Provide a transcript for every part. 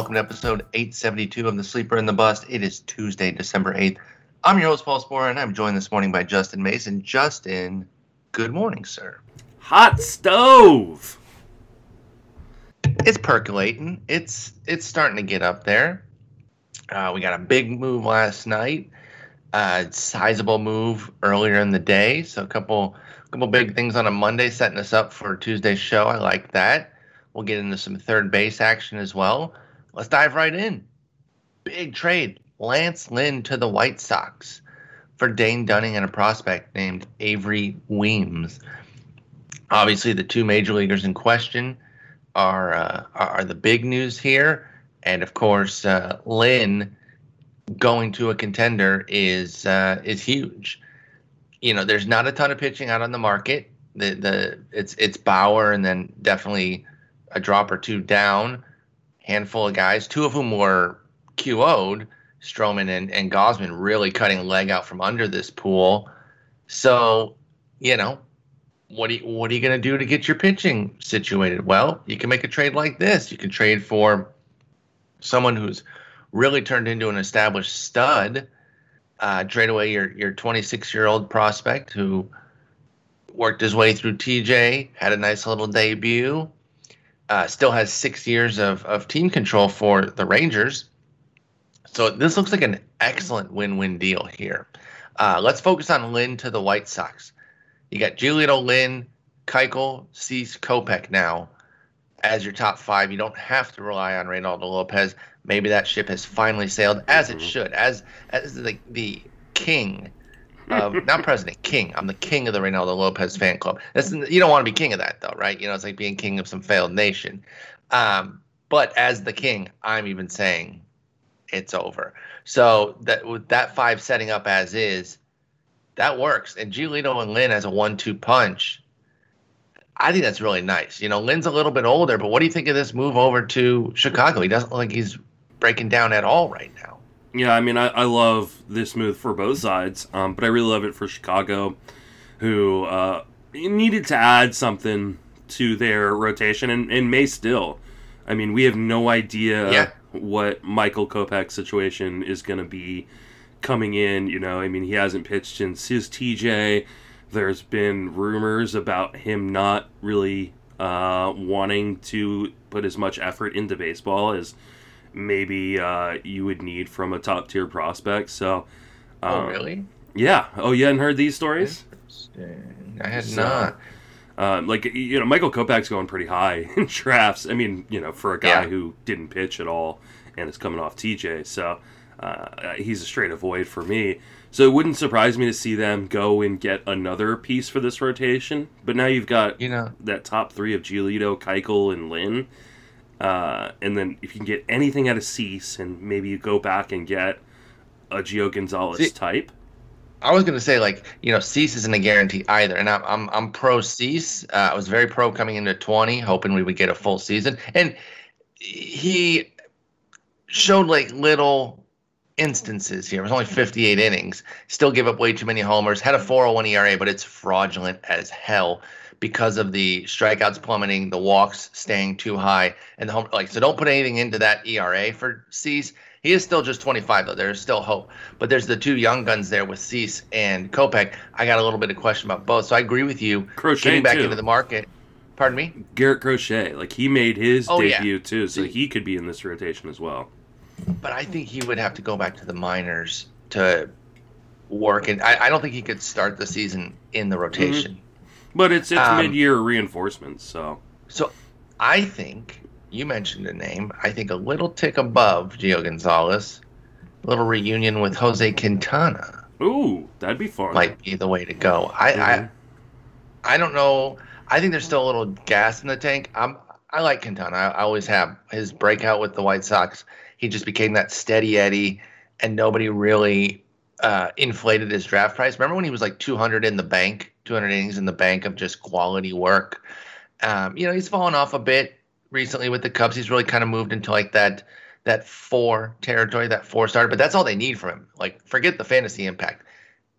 Welcome to episode 872 of The Sleeper and the Bust. It is Tuesday, December 8th. I'm your host, Paul Sporer, and I'm joined this morning by Justin Mason. Justin, good morning, sir. Hot stove. It's percolating. It's it's starting to get up there. Uh, we got a big move last night. Uh, sizable move earlier in the day. So a couple couple big things on a Monday, setting us up for Tuesday's show. I like that. We'll get into some third base action as well. Let's dive right in. Big trade. Lance Lynn to the White Sox for Dane Dunning and a prospect named Avery Weems. Obviously, the two major leaguers in question are uh, are the big news here, and of course, uh, Lynn going to a contender is uh, is huge. You know, there's not a ton of pitching out on the market. The the it's it's Bauer and then definitely a drop or two down, handful of guys, two of whom were QO'd, Stroman and, and Gausman really cutting leg out from under this pool. So, you know, what are you, what are you going to do to get your pitching situated? Well, you can make a trade like this. You can trade for someone who's really turned into an established stud. Uh, trade away your your 26 year old prospect who worked his way through TJ, had a nice little debut, uh, still has six years of, of team control for the Rangers. So this looks like an excellent win win deal here. Uh, let's focus on Lynn to the White Sox. You got Giolito, Lynn, Keuchel, Cease, Kopech now as your top five. You don't have to rely on Reynaldo Lopez. Maybe that ship has finally sailed as it mm-hmm. should, as as the the king of not president, king. I'm the king of the Reynaldo Lopez fan club. That's, you don't want to be king of that though, right? You know, it's like being king of some failed nation. Um, but as the king, I'm even saying it's over. So that with that five setting up as is, that works. And Giolito and Lynn as a one-two punch. I think that's really nice. You know, Lynn's a little bit older, but what do you think of this move over to Chicago? He doesn't look like he's breaking down at all right now. Yeah, I mean, I, I love this move for both sides, um, but I really love it for Chicago, who uh, needed to add something to their rotation and, and may still. I mean, we have no idea yeah. what Michael Kopech's situation is going to be coming in. You know, I mean, he hasn't pitched since his TJ. There's been rumors about him not really uh, wanting to put as much effort into baseball as maybe uh, you would need from a top tier prospect. So, oh, um, oh really? Yeah. Oh, you hadn't heard these stories? I had so, not. Um, like you know, Michael Kopech's going pretty high in drafts. I mean, you know, for a guy yeah. who didn't pitch at all and is coming off TJ, so uh, he's a straight avoid for me. So it wouldn't surprise me to see them go and get another piece for this rotation. But now you've got you know that top three of Giolito, Keuchel, and Lynn. Uh, and then if you can get anything out of Cease, and maybe you go back and get a Gio Gonzalez See, type. I was gonna say like you know Cease isn't a guarantee either, and I'm I'm, I'm pro Cease. Uh, I was very pro coming into 20, hoping we would get a full season, and he showed like little instances here. It was only 58 innings. Still give up way too many homers. Had a 401 ERA, but it's fraudulent as hell because of the strikeouts plummeting, the walks staying too high, and the home like so. Don't put anything into that ERA for Cease. He is still just 25 though. There's still hope, but there's the two young guns there with Cease and Kopech. I got a little bit of question about both, so I agree with you. Crochet getting back too. into the market. Pardon me. Garrett Crochet, like he made his oh, debut yeah. too, so he could be in this rotation as well. But I think he would have to go back to the minors to work, and I, I don't think he could start the season in the rotation. Mm-hmm. But it's it's um, mid-year reinforcements, so. So, I think you mentioned a name. I think a little tick above Gio Gonzalez, a little reunion with Jose Quintana. Ooh, that'd be fun. Might be the way to go. I mm-hmm. I, I don't know. I think there's still a little gas in the tank. I'm I like Quintana. I, I always have. His breakout with the White Sox, he just became that steady Eddie, and nobody really uh, inflated his draft price. Remember when he was like 200 in the bank, 200 innings in the bank of just quality work? Um, you know, he's fallen off a bit recently with the Cubs. He's really kind of moved into like that that four territory, that four starter. But that's all they need from him. Like, forget the fantasy impact.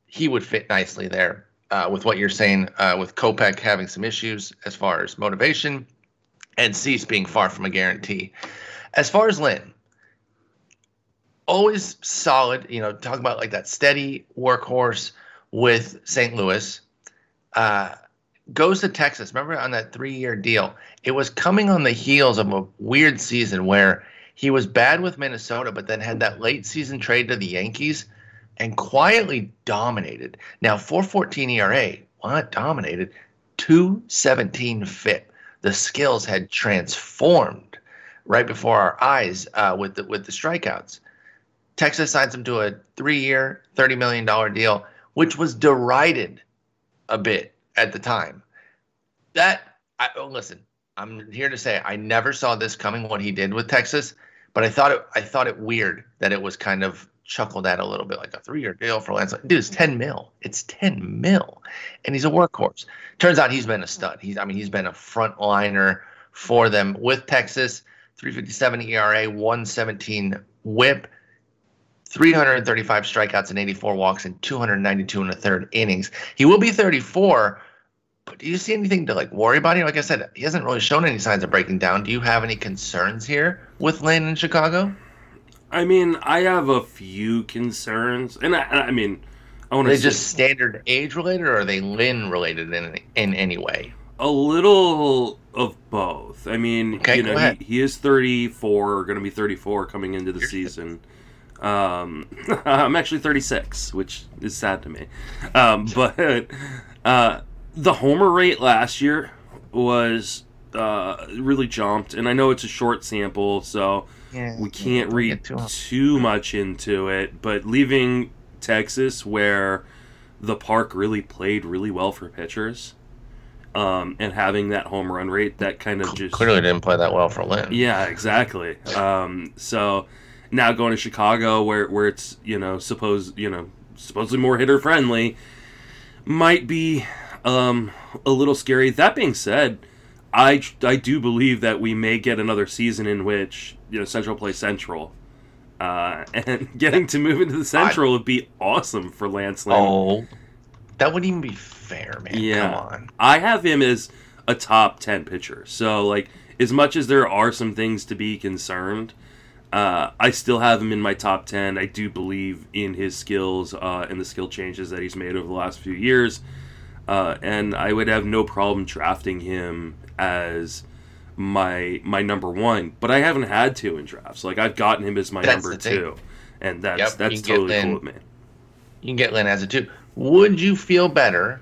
He would fit nicely there uh, with what you're saying uh, with Kopech having some issues as far as motivation and Cease being far from a guarantee. As far as Lynn, always solid. You know, talk about like that steady workhorse with St. Louis. Uh, goes to Texas. Remember on that three-year deal? It was coming on the heels of a weird season where he was bad with Minnesota, but then had that late season trade to the Yankees and quietly dominated. Now, 414 ERA, well, not dominated, 217 FIP. The skills had transformed right before our eyes uh, with the with the strikeouts. Texas signs him to a three-year, thirty million dollar deal, which was derided a bit at the time. That I, oh, listen, I'm here to say I never saw this coming. What he did with Texas, but I thought it I thought it weird that it was kind of chuckled at a little bit like a three-year deal for Lance. Dude, it's ten mil. It's ten mil, and he's a workhorse. Turns out he's been a stud. He's I mean he's been a frontliner for them with Texas. 357 ERA, 117 WHIP. 335 strikeouts and 84 walks and 292 in the third innings. He will be 34, but do you see anything to like worry about here? Like I said, he hasn't really shown any signs of breaking down. Do you have any concerns here with Lynn in Chicago? I mean, I have a few concerns, and I, I mean, I want to. Are they just standard age related, or are they Lynn related in in any way? A little of both. I mean, okay, you know, he, he, is 34, going to be 34 coming into the You're season. Um, I'm actually 36, which is sad to me. Um, but uh, the homer rate last year was uh, really jumped, and I know it's a short sample, so yeah, we can't yeah, read too, too much into it. But leaving Texas, where the park really played really well for pitchers, um, and having that home run rate, that kind of just clearly didn't play that well for Lynn. Yeah, exactly. Um, so now going to Chicago, where where it's you know suppose you know supposedly more hitter friendly, might be um, a little scary. That being said, I I do believe that we may get another season in which you know Central plays Central. Uh, and getting to move into the Central I, would be awesome for Lance Lynn. Oh, that wouldn't even be fair, man. Yeah. Come on. I have him as a top 10 pitcher. So, like, as much as there are some things to be concerned, uh, I still have him in my top 10. I do believe in his skills uh, and the skill changes that he's made over the last few years. Uh, and I would have no problem drafting him as my my number one, but I haven't had to in drafts. Like I've gotten him as my that's number two, and that's yep, that's totally cool with me. You can get Lynn as a two. Would you feel better?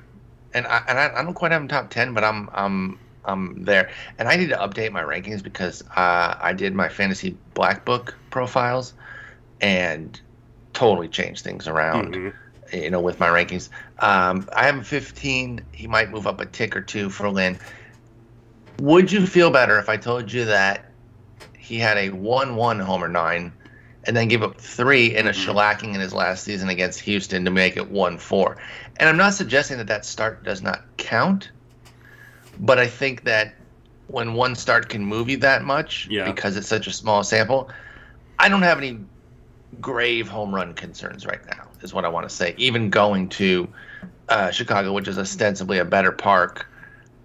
And I and I, I don't quite have him top ten, but I'm I'm I'm there. And I need to update my rankings because uh, I did my fantasy black book profiles and totally changed things around. Mm-hmm. You know, with my rankings, um, I have 15. He might move up a tick or two for Lynn. Would you feel better if I told you that he had a 1-1 homer nine and then give up three in a mm-hmm. shellacking in his last season against Houston to make it 1 4. And I'm not suggesting that that start does not count, but I think that when one start can move you that much yeah. because it's such a small sample, I don't have any grave home run concerns right now, is what I want to say. Even going to uh, Chicago, which is ostensibly a better park,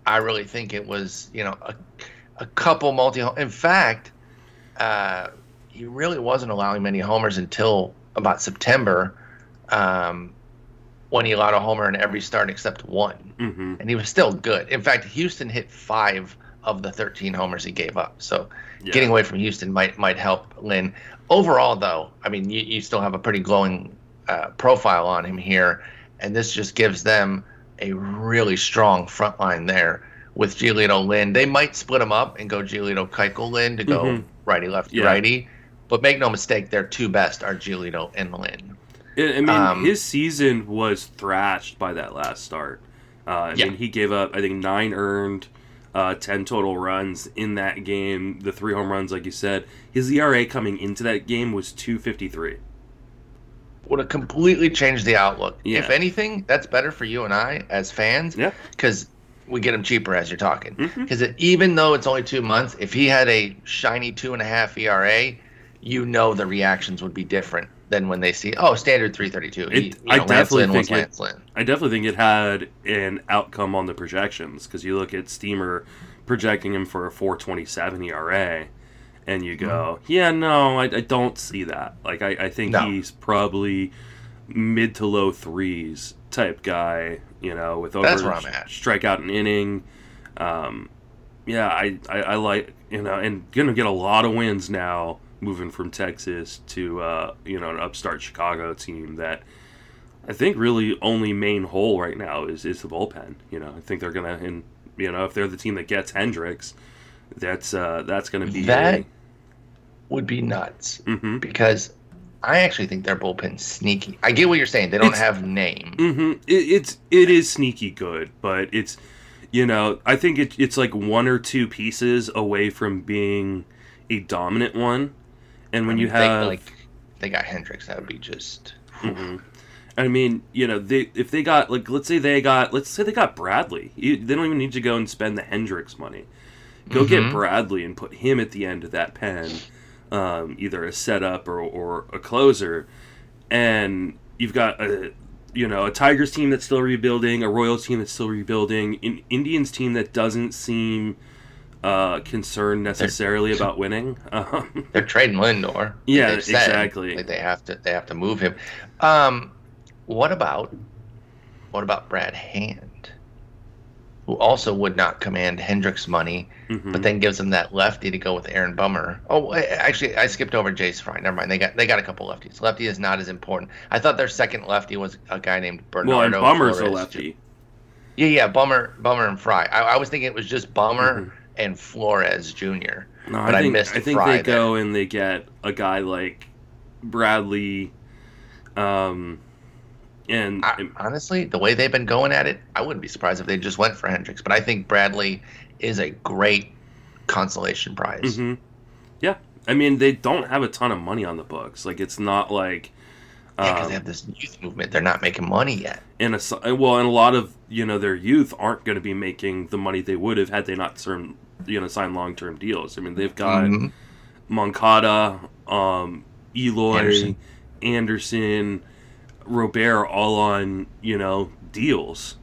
I really think it was, you know, a, a couple multi. In fact, uh, he really wasn't allowing many homers until about September, um, when he allowed a homer in every start except one, mm-hmm. and he was still good. In fact, Houston hit five of the 13 homers he gave up. So yeah. getting away from Houston might might help Lynn. Overall, though, I mean, you, you still have a pretty glowing uh, profile on him here, and this just gives them a really strong front line there with Giolito Lynn. They might split him up and go Giolito Keuchel Lynn to go mm-hmm. righty lefty yeah. righty. But make no mistake, their two best are Giolito and Lynn. I mean, um, his season was thrashed by that last start. Uh, I yeah. mean, he gave up, I think, nine earned, uh, 10 total runs in that game. The three home runs, like you said. His ERA coming into that game was 253. Would have completely changed the outlook. Yeah. If anything, that's better for you and I as fans. Yeah. Because we get him cheaper as you're talking. Because mm-hmm. even though it's only two months, if he had a shiny two and a half ERA, you know the reactions would be different than when they see oh standard 332. He, you I know, Lance definitely Lynn think it- Lynn. I definitely think it had an outcome on the projections because you look at Steamer projecting him for a 427 ERA, and you go, yeah, no, I, I don't see that. Like, I, I think No. he's probably mid to low threes type guy, you know, with over That's where I'm at. strikeout an inning. Um, yeah, I, I, I like, you know, and to get a lot of wins now moving from Texas to, uh, you know, an upstart Chicago team that I think really only main hole right now is, is the bullpen. You know, I think they're going to, and, you know, if they're the team that gets Hendricks, that's, uh, that's going to be That- Would be nuts hmm because I actually think their bullpen's sneaky. I get what you're saying. They don't It's- have name. hmm It, it's it is sneaky good, but it's you know I think it, it's like one or two pieces away from being a dominant one, and when you They- have like they got Hendricks, that would be just Mhm. I mean, you know, they if they got like let's say they got let's say they got Bradley, you, they don't even need to go and spend the Hendricks money. Go get Mhm. Bradley and put him at the end of that pen, um, either a setup or, or a closer, and you've got a you know a Tigers team that's still rebuilding, a Royals team that's still rebuilding, an Indians team that doesn't seem uh, concerned necessarily about winning. Um, they're trading Lindor. Yeah, exactly. They have to they have to move him. Um, what about what about Brad Hand, who also would not command Hendricks money, mhm. but then gives them that lefty to go with Aaron Bummer. Oh, actually, I skipped over Jace Fry. Never mind. They got they got a couple lefties. Lefty is not as important. I thought their second lefty was a guy named Bernardo. well, and Bummer's a lefty. Yeah, yeah, Bummer, Bummer and Fry. I, I was thinking it was just Bummer Mhm. And Flores Jr. No, But I I think I, missed think Fry they go and they get a guy like Bradley, um, and I, honestly, the way they've been going at it, I wouldn't be surprised if they just went for Hendricks. But I think Bradley is a great consolation prize. mhm. yeah, I mean they don't have a ton of money on the books. Like it's not like. Yeah, because Um, they have this youth movement. They're not making money yet. and a well, and a lot of you know their youth aren't going to be making the money they would have had they not term, you know sign long term deals. I mean they've got Mhm. Moncada, um, Eloy, Anderson. Anderson. Robert, all on you know deals.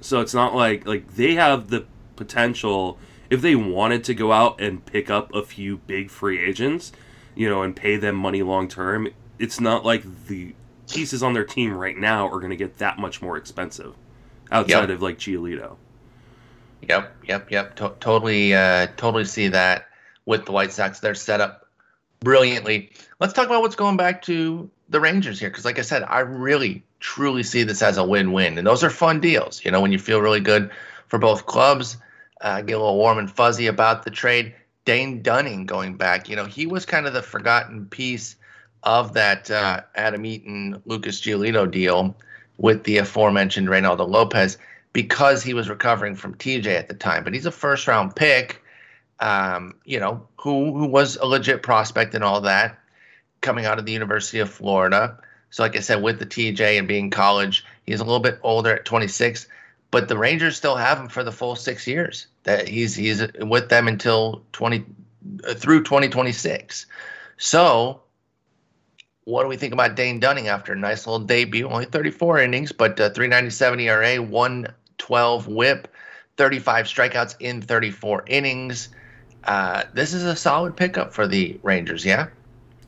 So it's not like like they have the potential if they wanted to go out and pick up a few big free agents, you know, and pay them money long term. It's not like the pieces on their team right now are going to get that much more expensive outside Yep. of like Giolito. Yep, yep, yep. To- totally, uh, totally see that with the White Sox. They're set up brilliantly. Let's talk about what's going back to the Rangers here, because like I said, I really, truly see this as a win-win, and those are fun deals. You know, when you feel really good for both clubs, uh, get a little warm and fuzzy about the trade. Dane Dunning going back, you know, he was kind of the forgotten piece of that uh, Adam Eaton, Lucas Giolito deal with the aforementioned Reynaldo Lopez because he was recovering from TJ at the time. But he's a first round pick, um, you know, who who was a legit prospect and all that, coming out of the University of Florida. So, like I said, with the TJ and being college, he's a little bit older at 26. But the Rangers still have him for the full six years. That he's he's with them until 20 uh, through 2026. So, what do we think about Dane Dunning after a nice little debut? Only 34 innings, but uh, 397 ERA, 112 whip, 35 strikeouts in 34 innings. Uh, this is a solid pickup for the Rangers, yeah?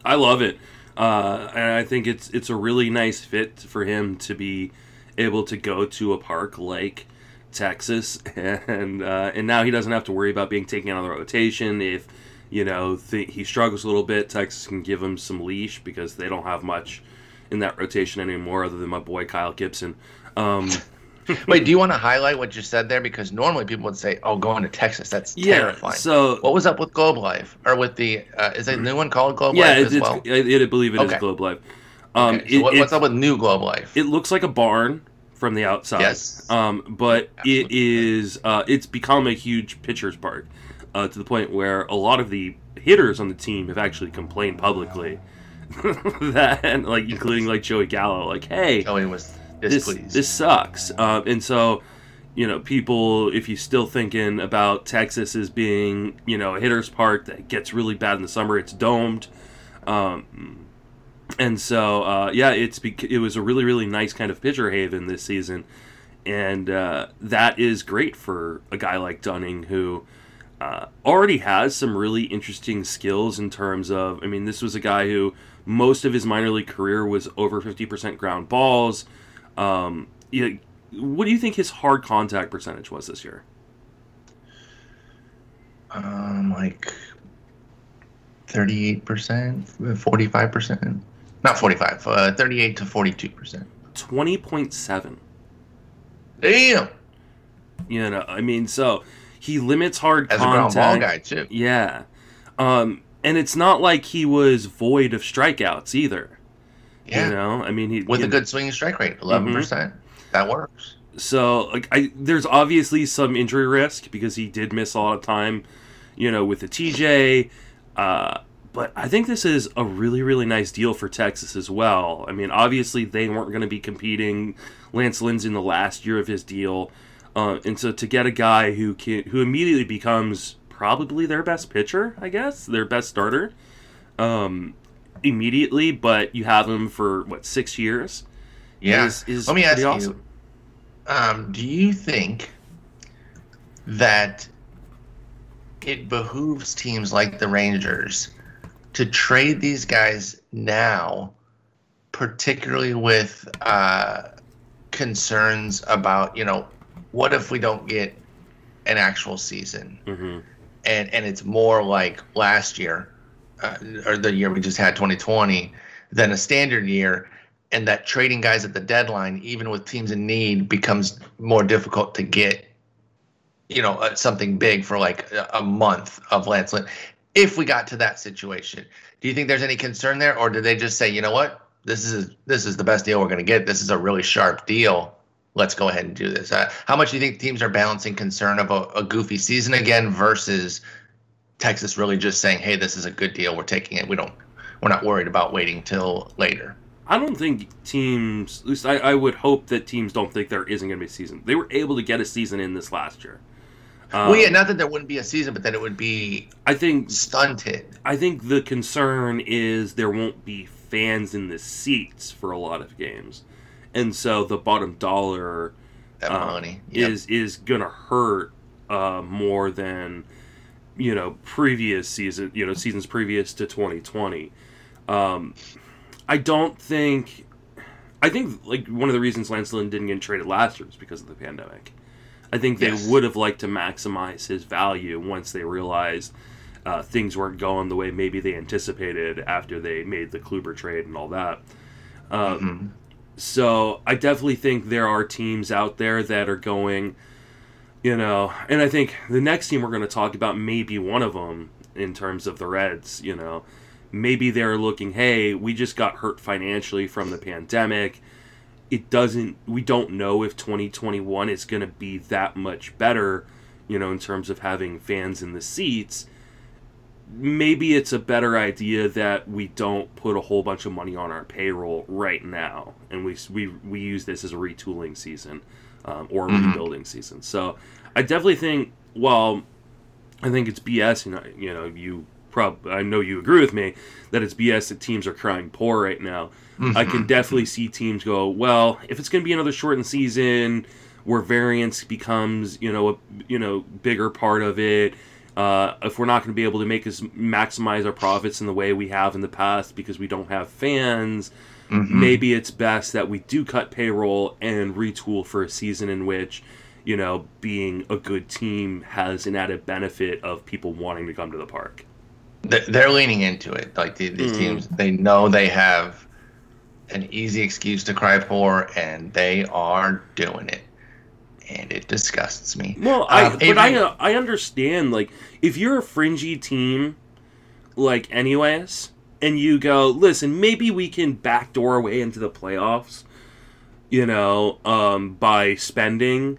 I love it, uh, and I think it's it's a really nice fit for him to be able to go to a park like Texas, and uh, and now he doesn't have to worry about being taken out of the rotation. If you know th- he struggles a little bit, Texas can give him some leash because they don't have much in that rotation anymore, other than my boy Kyle Gibson. Um, Wait, do you want to highlight what you said there? Because normally people would say, "Oh, going to Texas, that's yeah, terrifying." so what was up with Globe Life or with the? Uh, is it a new one called Globe yeah, Life it, as it's, well? I, I believe it is Okay. Globe Life. Um, okay, so it- what, it- what's up with new Globe Life? It looks like a barn from the outside. Yes. Um, but it Absolutely. is uh, it's become a huge pitcher's park uh, to the point where a lot of the hitters on the team have actually complained publicly that, like including like Joey Gallo, like, hey, Joey was this this sucks. Um, and so, you know, people, if you're still thinking about Texas as being, you know, a hitter's park that gets really bad in the summer, it's domed. Um, And so, uh, yeah, it's bec- it was a really really nice kind of pitcher haven this season, and uh, that is great for a guy like Dunning who. Uh, already has some really interesting skills in terms of. I mean, this was a guy who most of his minor league career was over 50% ground balls. Um, you what do you think his hard contact percentage was this year? Um, like thirty-eight percent, forty-five percent, not forty-five, uh, thirty-eight to forty-two percent. Twenty point seven. Damn. You know, I mean, so he limits hard As contact. As a ground ball guy too. Yeah, um, and it's not like he was void of strikeouts either. Yeah. You know, I mean, he With a good swinging strike rate, 11 percent. That works. So like I there's obviously some injury risk because he did miss a lot of time, you know, with the TJ. Uh, but I think this is a really really nice deal for Texas as well. I mean, obviously they weren't going to be competing. Lance Lynn's in the last year of his deal, uh, and so to get a guy who can who immediately becomes probably their best pitcher, I guess their best starter, um, immediately. But you have him for what six years? Yeah. is, is Let me ask pretty you. awesome. Um, do you think that it behooves teams like the Rangers to trade these guys now, particularly with uh, concerns about, you know, what if we don't get an actual season? hmm and and it's more like last year uh, or the year we just had 2020 than a standard year and that trading guys at the deadline even with teams in need becomes more difficult to get you know uh, something big for like a, month of Lance Lynn if we got to that situation. Do you think there's any concern there or do they just say you know what? This is this is the best deal we're going to get. This is a really sharp deal. Let's go ahead and do this. Uh, how much do you think teams are balancing concern of a, a, goofy season again versus Texas really just saying, "Hey, this is a good deal. We're taking it. We don't. We're not worried about waiting till later." I don't think teams. At least I, I would hope that teams don't think there isn't going to be a season. They were able to get a season in this last year. Um, well, yeah, not that there wouldn't be a season, but that it would be I think stunted. I think the concern is there won't be fans in the seats for a lot of games, and so the bottom dollar That uh, money Yep. is is gonna hurt uh, more than you know previous season you know seasons previous to 2020 um, i don't think i think like one of the reasons lance lynn didn't get traded last year was because of the pandemic i think they Yes. would have liked to maximize his value once they realized uh, things weren't going the way maybe they anticipated after they made the kluber trade and all that uh, Mhm. so I definitely think there are teams out there that are going, you know, and I think the next team we're going to talk about may be one of them in terms of the Reds, you know. Maybe they're looking, hey, we just got hurt financially from the pandemic. It doesn't, we don't know if 2021 is going to be that much better, you know, in terms of having fans in the seats maybe it's a better idea that we don't put a whole bunch of money on our payroll right now, and we we we use this as a retooling season um, or a Mhm. rebuilding season. So I definitely think, well, I think it's BS. You know, you know, you prob I know you agree with me that it's BS that teams are crying poor right now. I can Mhm. definitely see teams go, well, if it's going to be another shortened season where variance becomes, you know, a you know bigger part of it. Uh, if we're not going to be able to make us maximize our profits in the way we have in the past because we don't have fans, Mhm. maybe it's best that we do cut payroll and retool for a season in which, you know, being a good team has an added benefit of people wanting to come to the park. They- They're leaning into it. Like the, these Mhm. teams, they know they have an easy excuse to cry poor, and they are doing it. And it disgusts me. Well, I Um, but I uh, I understand like if you're a fringy team, like anyways, and you go listen, maybe we can backdoor our way into the playoffs, you know, um, by spending,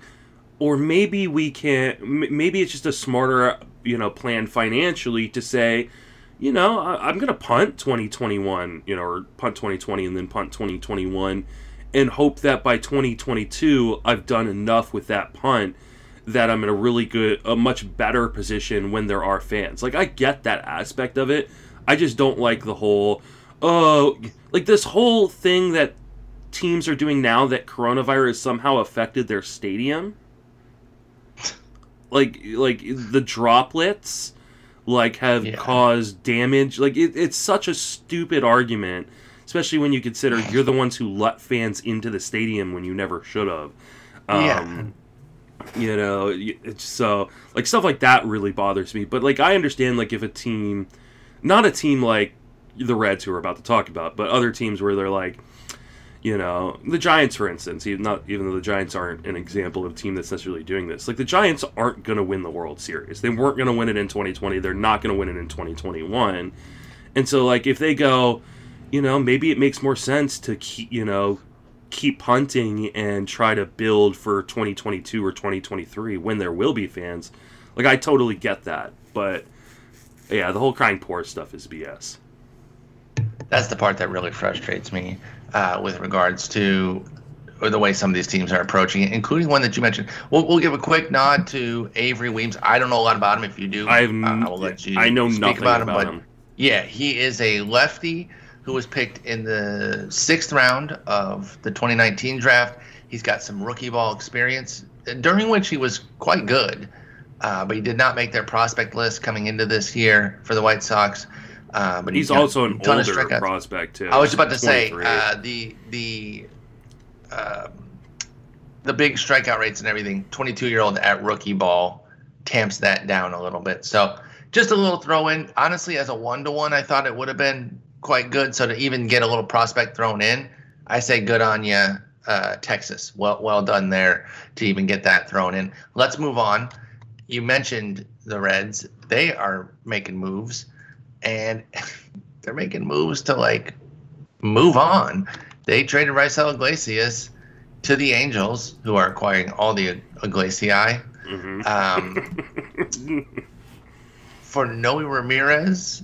or maybe we can. Maybe it's just a smarter you know plan financially to say. You know, I, I'm gonna punt 2021, you know, or punt 2020 and then punt 2021, and hope that by 2022 I've done enough with that punt that I'm in a really good, a much better position when there are fans. Like I get that aspect of it. I just don't like the whole, oh, like this whole thing that teams are doing now that coronavirus somehow affected their stadium. Like, like the droplets, like have Yeah. caused damage. Like, it, it's such a stupid argument, especially when you consider you're the ones who let fans into the stadium when you never should have. Yeah. Um, you know, it's so like stuff like that really bothers me. But like, I understand like if a team, not a team like the Reds who we're about to talk about, but other teams where they're like, you know, the Giants, for instance, even not even though the Giants aren't an example of a team that's necessarily doing this. Like the Giants aren't going to win the World Series. They weren't going to win it in 2020. They're not going to win it in 2021. And so, like, if they go, you know, maybe it makes more sense to keep, you know, keep punting and try to build for 2022 or 2023 when there will be fans. Like, I totally get that, but yeah, the whole crying poor stuff is BS. That's the part that really frustrates me uh, with regards to or the way some of these teams are approaching it, including one that you mentioned. We'll, we'll give a quick nod to Avery Weems. I don't know a lot about him. If you do, I have, uh, I will let you. I know speak nothing about about, him. But him. yeah, he is a lefty who was picked in the sixth round of the 2019 draft. He's got some rookie ball experience, during which he was quite good, uh, but he did not make their prospect list coming into this year for the White Sox. Uh, but He's got also an older prospect too. I was about to say uh, the the um the big strikeout rates and everything. Twenty two year old at rookie ball tamps that down a little bit. So just a little throw in. Honestly, as a one to one, I thought it would have been quite good. So to even get a little prospect thrown in, I say good on you, uh, Texas. Well well done there to even get that thrown in. Let's move on. You mentioned the Reds. They are making moves, and they're making moves to like move on. They traded Raisel Iglesias to the Angels, who are acquiring all the Iglesias, Mhm. um, for Noe Ramirez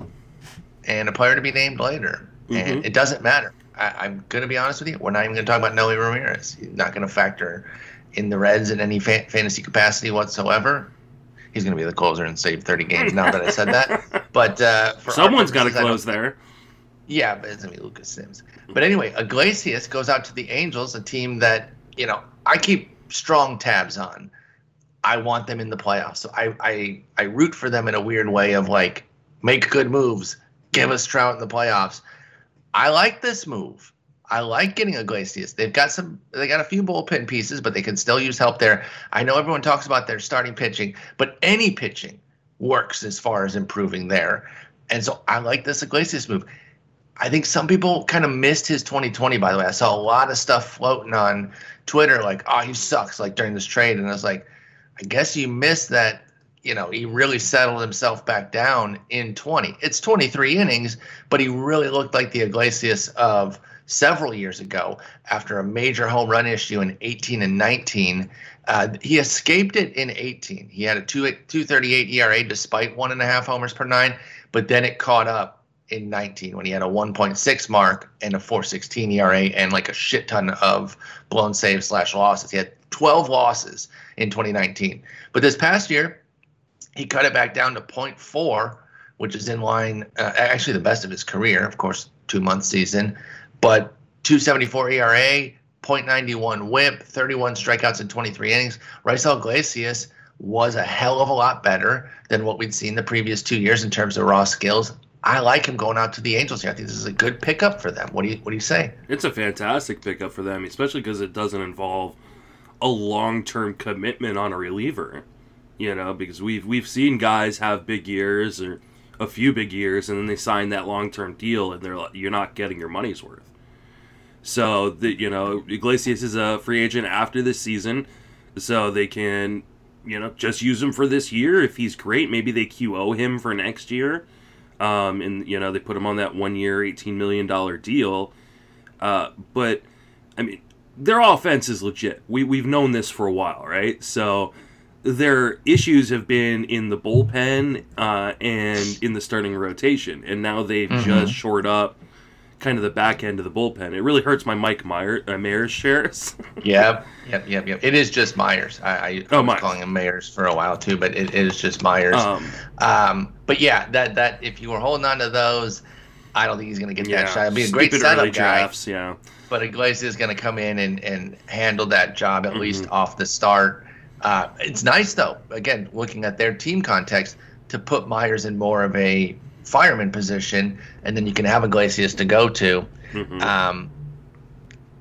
and a player to be named later. And Mhm. it doesn't matter. I, I'm going to be honest with you. We're not even going to talk about Noe Ramirez. He's not going to factor in the Reds in any fa- fantasy capacity whatsoever. He's going to be the closer and save 30 games now that I said that. But uh, for our Someone's got to purposes, I don't close there. yeah, but it's gonna be Lucas Sims. But anyway, Iglesias goes out to the Angels, a team that you know I keep strong tabs on. I want them in the playoffs, so I I I root for them in a weird way of like make good moves, give us Trout in the playoffs. I like this move. I like getting Iglesias. They've got some. They got a few bullpen pieces, but they can still use help there. I know everyone talks about their starting pitching, but any pitching works as far as improving there. And so I like this Iglesias move. I think some people kind of missed his 2020. By the way, I saw a lot of stuff floating on Twitter like, "Oh, he sucks!" Like during this trade, and I was like, I guess you missed that. You know, he really settled himself back down in 20. It's 23 innings, but he really looked like the Iglesias of several years ago after a major home run issue in 18 and 19. Uh, he escaped it in 18. He had a 2, 238 ERA despite one and a half homers per nine, but then it caught up in 19 when he had a 1.6 mark and a 416 ERA and like a shit ton of blown saves slash losses. He had 12 losses in 2019. But this past year, he cut it back down to 0.4, which is in line, uh, actually the best of his career, of course, two month season, but 274 ERA, 0.91 whip, 31 strikeouts in 23 innings. Raisel Iglesias was a hell of a lot better than what we'd seen the previous two years in terms of raw skills. I like him going out to the Angels here. I think this is a good pickup for them. What do you What do you say? It's a fantastic pickup for them, especially because it doesn't involve a long-term commitment on a reliever. You know, because we've we've seen guys have big years or a few big years, and then they sign that long-term deal, and they're like, you're not getting your money's worth. So the you know Iglesias is a free agent after this season, so they can you know just use him for this year. If he's great, maybe they QO him for next year. Um, and you know they put him on that one year, eighteen million dollar deal. Uh, but I mean, their offense is legit. We we've known this for a while, right? So their issues have been in the bullpen uh, and in the starting rotation, and now they've Mhm. just shored up kind of the back end of the bullpen. It really hurts my Mike Meyer, uh, Myers shares. Yep, yep, yep, yep. It is just Mayers. I, I, Oh, was calling him Myers for a while too, but it, it is just Mayers. um, Um, but yeah, that that if you were holding on to those, I don't think he's going to get yeah. that shot. It'd be a great setup guy, drafts, yeah. but Iglesias is going to come in and, and handle that job at Mhm. least off the start. Uh, it's nice though. Again, looking at their team context, to put Myers in more of a fireman position, and then you can have Iglesias to go to. hmm Um,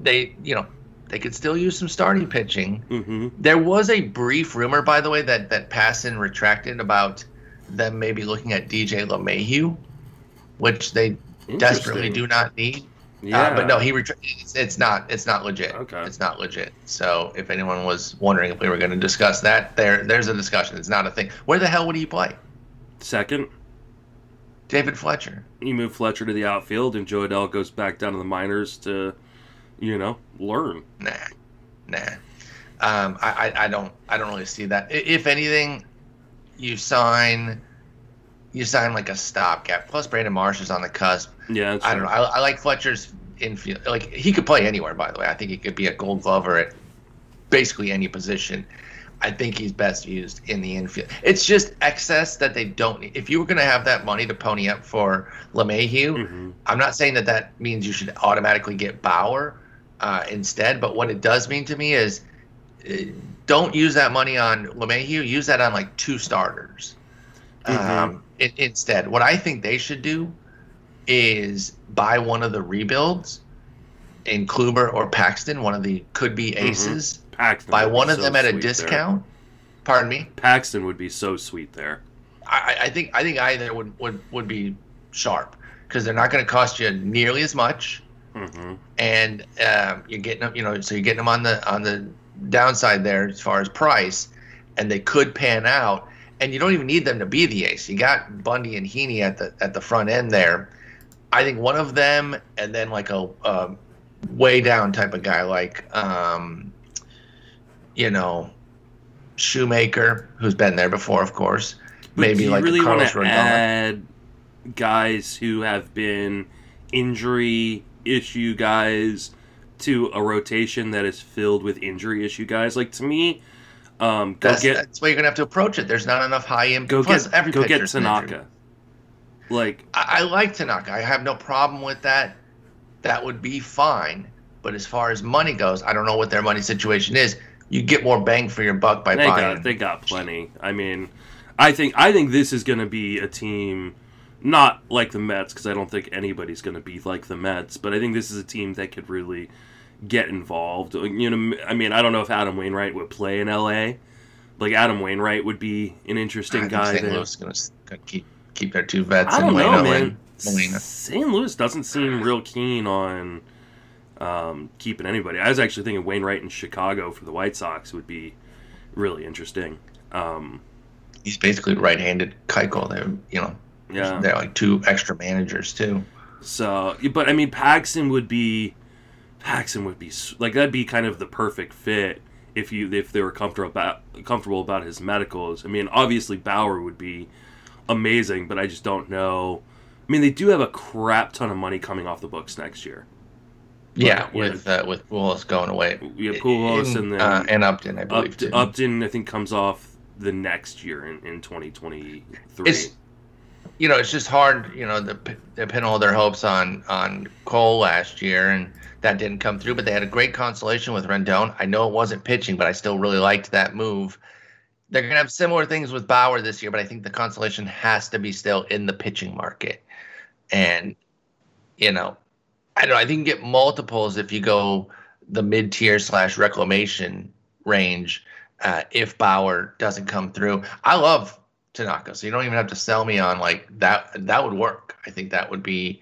they, you know, they could still use some starting pitching. hmm There was a brief rumor, by the way, that that Passan retracted about them maybe looking at DJ LeMahieu, which they desperately do not need. Yeah, Uh, but no, he retra- it's, it's not it's not legit. Okay. It's not legit. So if anyone was wondering if we were going to discuss that, there there's a discussion. It's not a thing. Where the hell would he play? second. David Fletcher. You move Fletcher to the outfield, and Jo Adell goes back down to the minors to, you know, learn. Nah, nah. Um, I, I, I don't I don't really see that. If anything, you sign you sign like a stopgap. Plus, Brandon Marsh is on the cusp. Yeah, I don't know. I, I like Fletcher's infield. Like he could play anywhere. By the way, I think he could be a Gold Glover at basically any position. I think he's best used in the infield. It's just excess that they don't need. If you were going to have that money to pony up for LeMahieu, hmm I'm not saying that that means you should automatically get Bauer uh, instead, but what it does mean to me is uh, don't use that money on LeMahieu. Use that on like two starters um, i instead. What I think they should do is buy one of the rebuilds in Kluber or Paxton, one of the could be aces. Paxton. Buy one of so them at a sweet there. discount. Pardon me. Paxton would be so sweet there. I, I think I think either would would, would be sharp because they're not going to cost you nearly as much, hmm and um, you're getting them. You know, so you're getting them on the on the downside there as far as price, and they could pan out. And you don't even need them to be the ace. You got Bundy and Heaney at the at the front end there. I think one of them, and then like a, a way down type of guy like, um, you know, Shoemaker, who's been there before, of course. But Maybe like really want Carlos to Rodon. add guys who have been injury issue guys to a rotation that is filled with injury issue guys? Like to me, um, go That's, get that's why you're gonna have to approach it. There's not enough high impact. go Plus, get every go get. Tanaka. Like I, I like Tanaka. I have no problem with that. That would be fine. But as far as money goes, I don't know what their money situation is. You get more bang for your buck by they buying. got they got plenty. I mean, I think I think this is going to be a team not like the Mets because I don't think anybody's going to be like the Mets, but I think this is a team that could really get involved. Uh, you know, I mean, I don't know if Adam Wainwright would play in LA. Like Adam Wainwright would be an I interesting think guy St. there. Louis is gonna, keep keep their two vets I in don't know, Leno man. St. Louis doesn't seem real keen on um, keeping anybody. I was actually thinking Wainwright in Chicago for the White Sox would be really interesting. Um, He's basically right-handed Keuchel. They're you know yeah. they're like two extra managers too. So, but I mean, Paxton would be Paxton would be like that'd be kind of the perfect fit if you if they were comfortable about comfortable about his medicals. I mean, obviously Bauer would be amazing, but I just don't know. I mean, they do have a crap ton of money coming off the books next year. Yeah, yeah. with uh, with Pujols going away. We have Pujols In- and then uh, and Upton, I believe. Upton. Upton, I think, comes off the next year in, in 2023. It's you know, it's just hard. You know, the they pin all their hopes on on Cole last year, and that didn't come through. But they had a great consolation with Rendon. I know it wasn't pitching, but I still really liked that move. They're gonna have similar things with Bauer this year, but I think the consolation has to be still in the pitching market. And you know, I don't know. I think you get multiples if you go the mid tier slash reclamation range. Uh, if Bauer doesn't come through, I love Tanaka, so you don't even have to sell me on like that. That would work. I think that would be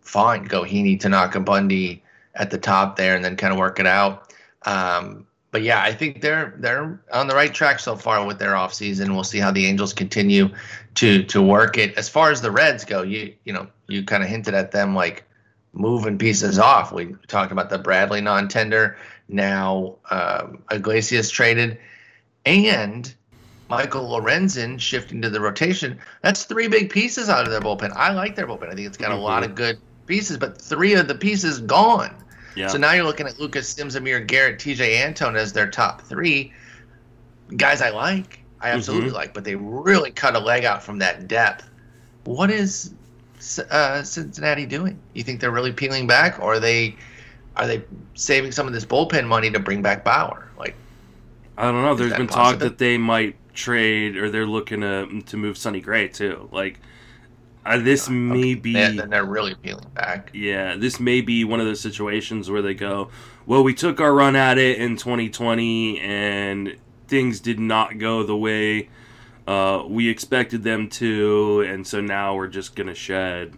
fine. Go Heaney, Tanaka, Bundy at the top there, and then kind of work it out. Um, but yeah, I think they're they're on the right track so far with their offseason. We'll see how the Angels continue to to work it. As far as the Reds go, you you know you kind of hinted at them like moving pieces off. We talked about the Bradley non-tender. Now um, Iglesias traded, and Michael Lorenzen shifting to the rotation. That's three big pieces out of their bullpen. I like their bullpen. I think it's got a lot of good pieces, but three of the pieces gone. yeah. So now you're looking at Lucas Sims, Amir Garrett, Tejay Antone as their top three. Guys I like. I absolutely like, but they really cut a leg out from that depth. What is uh, Cincinnati doing? You think they're really peeling back, or are they are they saving some of this bullpen money to bring back Bauer? Like, I don't know. There's been talk that they might trade, or they're looking to to move Sonny Gray too. Like, uh, this may be. Then they're really peeling back. Yeah, this may be one of those situations where they go, well, we took our run at it in 2020, and things did not go the way uh, we expected them to, and so now we're just gonna shed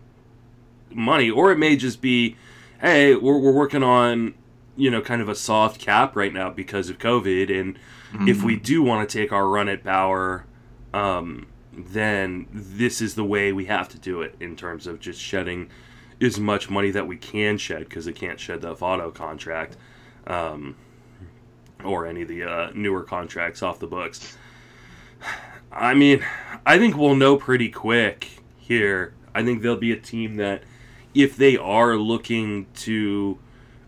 money, or it may just be, hey, we're, we're working on you know kind of a soft cap right now because of COVID, and mm-hmm. if we do want to take our run at Bauer, um, then this is the way we have to do it in terms of just shedding as much money that we can shed because they can't shed the Votto contract um, or any of the uh, newer contracts off the books. I mean, I think we'll know pretty quick here. I think there'll be a team that, if they are looking to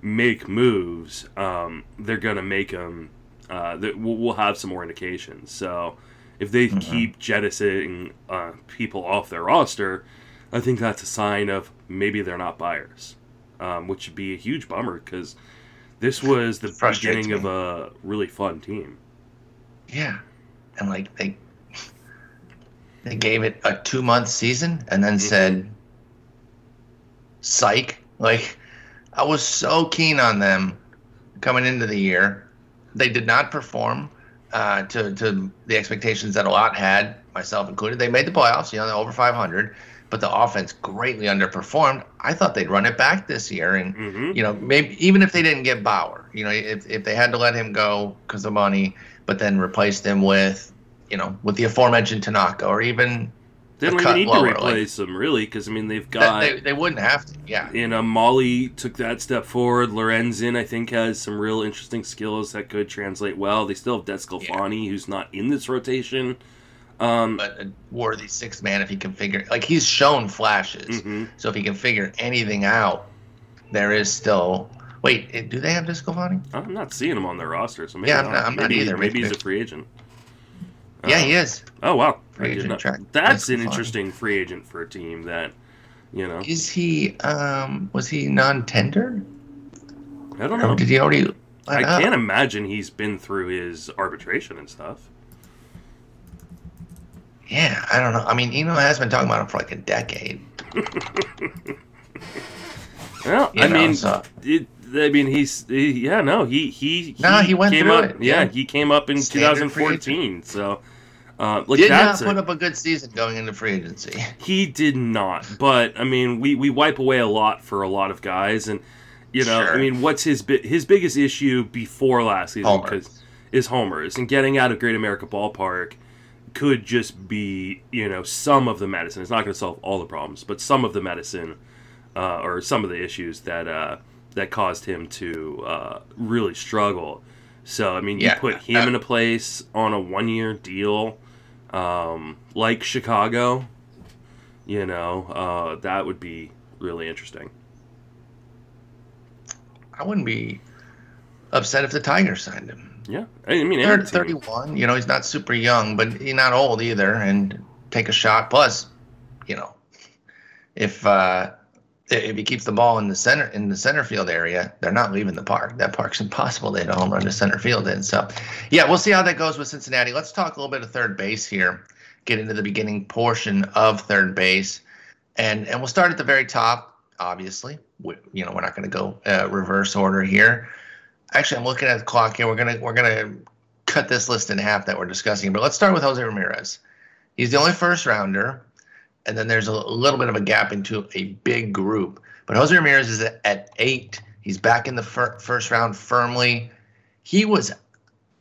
make moves, um, they're going to make them. Uh, that we'll, we'll, have some more indications. So, if they mm-hmm. keep jettisoning uh, people off their roster, I think that's a sign of maybe they're not buyers, um, which would be a huge bummer because this was the beginning me. of a really fun team. Yeah, and like they they gave it a two month season and then mm-hmm. said, psych. Like, I was so keen on them coming into the year. They did not perform uh, to, to the expectations that a lot had, myself included. They made the playoffs, you know, over 500, but the offense greatly underperformed. I thought they'd run it back this year. And, mm-hmm. you know, maybe even if they didn't get Bauer, you know, if, if they had to let him go because of money, but then replaced him with you know, with the aforementioned Tanaka or even they don't even need lower, to replace like, them really because I mean they've got they, they wouldn't have to yeah. You know Mahle took that step forward. Lorenzen I think has some real interesting skills that could translate well. They still have DeSclafani yeah. who's not in this rotation. Um, but a worthy six man if he can figure like he's shown flashes. Mm-hmm. so if he can figure anything out there is still wait do they have DeSclafani I'm not seeing him on their roster so maybe yeah I'm not, I'm maybe, not either. maybe, maybe he's a free agent yeah, he uh, is. Oh wow, free agent track. That's an interesting free agent for a team that, you know. Is he? Um, was he non-tender? I don't know. Did he already? I up? can't imagine he's been through his arbitration and stuff. Yeah, I don't know. I mean, Eno has been talking about him for like a decade. well, you I know, mean, so. it, I mean, he's he, yeah, no, he he, he no, he went came through up, it. Yeah, yeah, he came up in Standard 2014. So uh, like did not put a, up a good season going into free agency. He did not, but I mean, we we wipe away a lot for a lot of guys, and you know, sure. I mean, what's his his biggest issue before last season because is homers and getting out of Great American Ballpark could just be you know some of the medicine. It's not going to solve all the problems, but some of the medicine uh, or some of the issues that uh, that caused him to uh, really struggle. So I mean, you yeah, put him uh, in a place on a one year deal um, like Chicago, you know, uh, that would be really interesting. I wouldn't be upset if the Tigers signed him. Yeah, I mean, they're 31. You know, he's not super young, but he's not old either, and take a shot. Plus, you know, if uh, if he keeps the ball in the center in the center field area, they're not leaving the park. That park's impossible. They hit a home run to center field in. So, yeah, we'll see how that goes with Cincinnati. Let's talk a little bit of third base here. Get into the beginning portion of third base, and and we'll start at the very top. Obviously, we, you know we're not going to go uh, reverse order here. Actually, I'm looking at the clock here. We're gonna we're gonna cut this list in half that we're discussing. But let's start with Jose Ramirez. He's the only first rounder and then there's a little bit of a gap into a big group. But Jose Ramirez is at eight. He's back in the fir- first round firmly. He was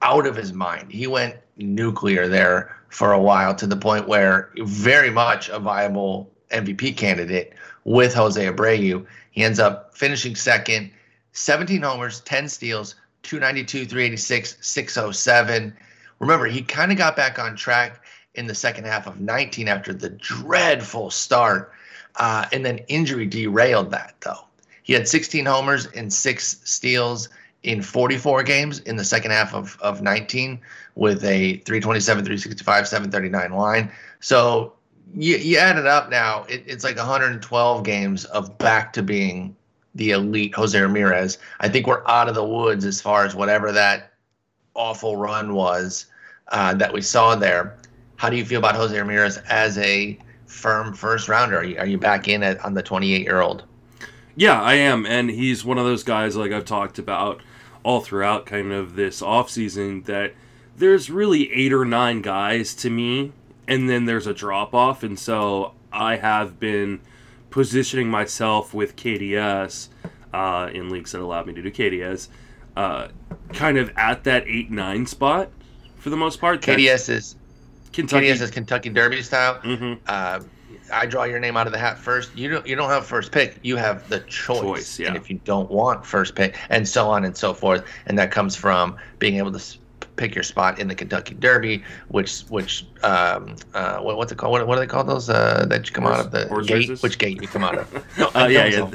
out of his mind. He went nuclear there for a while to the point where very much a viable MVP candidate with Jose Abreu. He ends up finishing second, 17 homers, 10 steals, 292, 386, 607. Remember, he kind of got back on track in the second half of 19 after the dreadful start. Uh, and then injury derailed that, though. He had 16 homers and six steals in 44 games in the second half of, of 19 with a 327, 365, 739 line. So you, you add it up now, it, it's like 112 games of back to being the elite Jose Ramirez. I think we're out of the woods as far as whatever that awful run was uh, that we saw there. How do you feel about Jose Ramirez as a firm first rounder? Are you, are you back in it on the 28 year old? Yeah, I am, and he's one of those guys like I've talked about all throughout kind of this offseason that there's really eight or nine guys to me, and then there's a drop off, and so I have been positioning myself with KDS uh, in leagues that allowed me to do KDS, uh, kind of at that eight nine spot for the most part. KDS is Kentucky. Is Kentucky Derby style. Mm-hmm. Uh, I draw your name out of the hat first. You don't you don't have first pick. You have the choice. choice yeah. And if you don't want first pick, and so on and so forth, and that comes from being able to pick your spot in the Kentucky Derby, which which um, uh, what, what's it called? What, what do they call those uh, that you come horse, out of the gate? Races? Which gate you come out of? No, uh, yeah, yeah.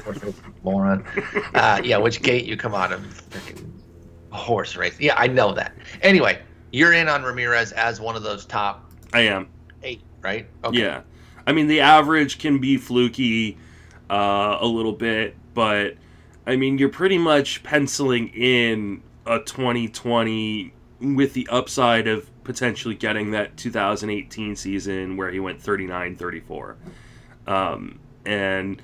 moron. uh, yeah, which gate you come out of? Freaking horse race. Yeah, I know that. Anyway, you're in on Ramirez as one of those top. I am eight, right? Okay. Yeah. I mean, the average can be fluky uh, a little bit, but I mean, you're pretty much penciling in a 2020 with the upside of potentially getting that 2018 season where he went 39 34. Um, and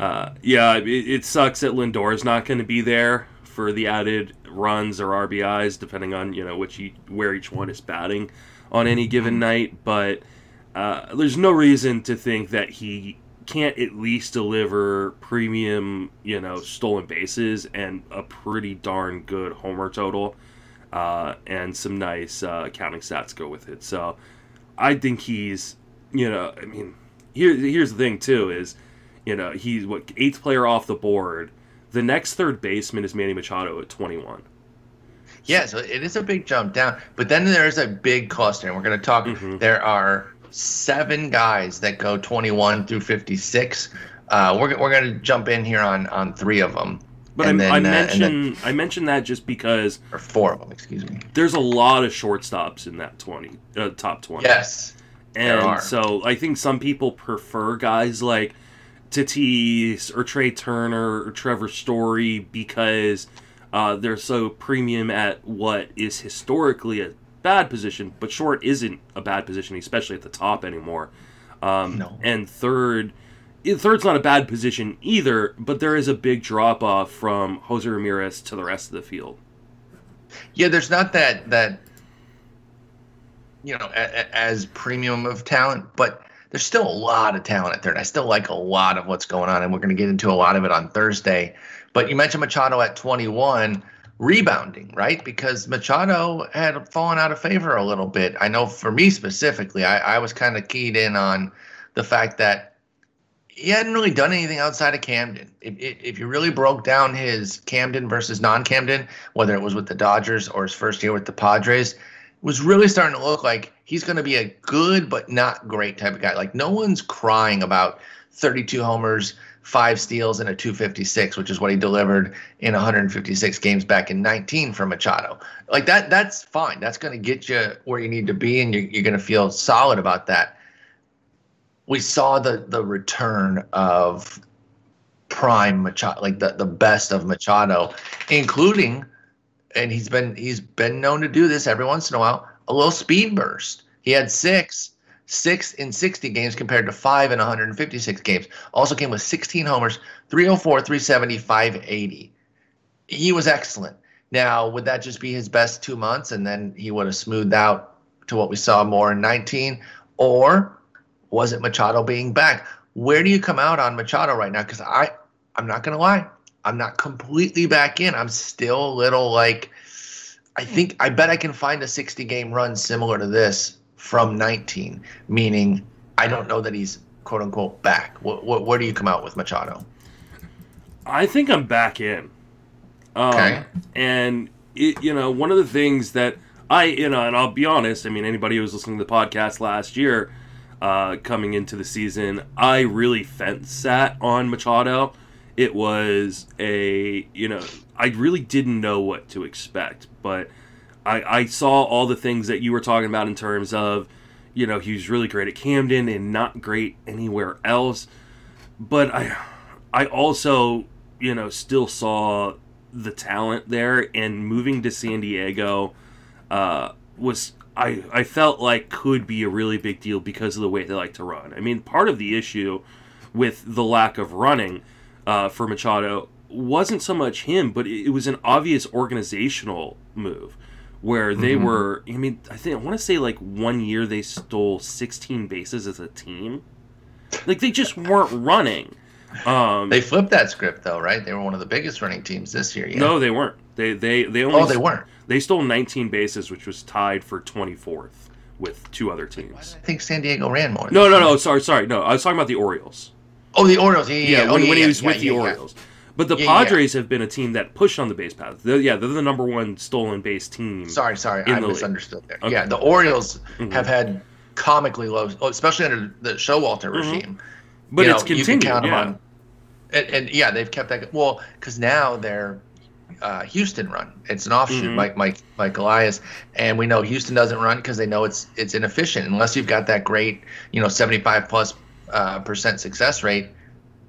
uh, yeah, it, it, sucks that Lindor is not going to be there for the added runs or RBIs, depending on you know which he, where each one is batting on any given mm-hmm. night. But uh, there's no reason to think that he can't at least deliver premium, you know, stolen bases and a pretty darn good homer total, uh, and some nice uh, counting stats go with it. So I think he's, you know, I mean, here here's the thing too is, you know, he's what eighth player off the board. The next third baseman is Manny Machado at 21. Yeah, so it is a big jump down. But then there's a big cluster, and we're going to talk. Mm-hmm. There are seven guys that go 21 through 56. Uh, we're we're going to jump in here on on three of them. But I, then, I mentioned uh, then, I mentioned that just because or four of them, excuse me. There's a lot of shortstops in that 20 uh, top 20. Yes. And so I think some people prefer guys like Tatis or Trey Turner or Trevor Story because uh, they're so premium at what is historically a bad position, but short isn't a bad position, especially at the top anymore. Um, no. And third, third's not a bad position either, but there is a big drop off from Jose Ramirez to the rest of the field. Yeah, there's not that that you know a, a, as premium of talent, but there's still a lot of talent at third. I still like a lot of what's going on, and we're going to get into a lot of it on Thursday. But you mentioned Machado at 21 rebounding, right? Because Machado had fallen out of favor a little bit. I know for me specifically, I, I was kind of keyed in on the fact that he hadn't really done anything outside of Camden. If, if you really broke down his Camden versus non Camden, whether it was with the Dodgers or his first year with the Padres, was really starting to look like he's going to be a good but not great type of guy. Like no one's crying about 32 homers, five steals and a 256, which is what he delivered in 156 games back in 19 for Machado. Like that, that's fine. That's going to get you where you need to be, and you're, you're going to feel solid about that. We saw the the return of prime Machado, like the, the best of Machado, including, and he's been he's been known to do this every once in a while, a little speed burst. He had six six in 60 games compared to five in 156 games. Also came with 16 homers, 304, 370, 580. He was excellent. Now, would that just be his best two months and then he would have smoothed out to what we saw more in 19? Or was it Machado being back? Where do you come out on Machado right now? Because I, I'm not going to lie, I'm not completely back in. I'm still a little like, I think, I bet I can find a 60 game run similar to this from 19, meaning I don't know that he's quote unquote back. What, what, where do you come out with Machado? I think I'm back in. Um, okay. And, it, you know, one of the things that I, you know, and I'll be honest, I mean, anybody who was listening to the podcast last year, uh, coming into the season, I really fence sat on Machado. It was a, you know, I really didn't know what to expect, but I, I saw all the things that you were talking about in terms of you know, he was really great at Camden and not great anywhere else. But I, I also, you know, still saw the talent there, and moving to San Diego uh, was I I felt like could be a really big deal because of the way they like to run. I mean, part of the issue with the lack of running uh, for Machado wasn't so much him, but it, it was an obvious organizational move where they Mhm. were. I mean, I think I want to say like one year they stole 16 bases as a team. Like they just weren't running. Um, They flipped that script though, right? They were one of the biggest running teams this year. Yeah. No, they weren't. They they they only oh, they weren't. they stole 19 bases, which was tied for 24th with two other Why did teams. I think San Diego ran more. No, no, no. Sorry, sorry. No, I was talking about the Orioles. Oh, the Orioles. Yeah, yeah. Yeah, yeah. Oh, when, yeah, when he was yeah, with the yeah, yeah. Orioles. But the Yeah, yeah. Padres have been a team that pushed on the base path. They're, yeah, they're the number one stolen base team. Sorry, sorry, I the league. misunderstood there. Okay. Yeah, the Orioles Mhm. have had comically low, oh, especially under the Showalter Mhm. regime. but You it's know, you can continued. count yeah. on- and, and yeah, they've kept that. Well, because now they're uh, Houston run. It's an offshoot, Mhm. like Mike Mike Elias, and we know Houston doesn't run because they know it's it's inefficient unless you've got that great, you know, seventy five plus uh, percent success rate.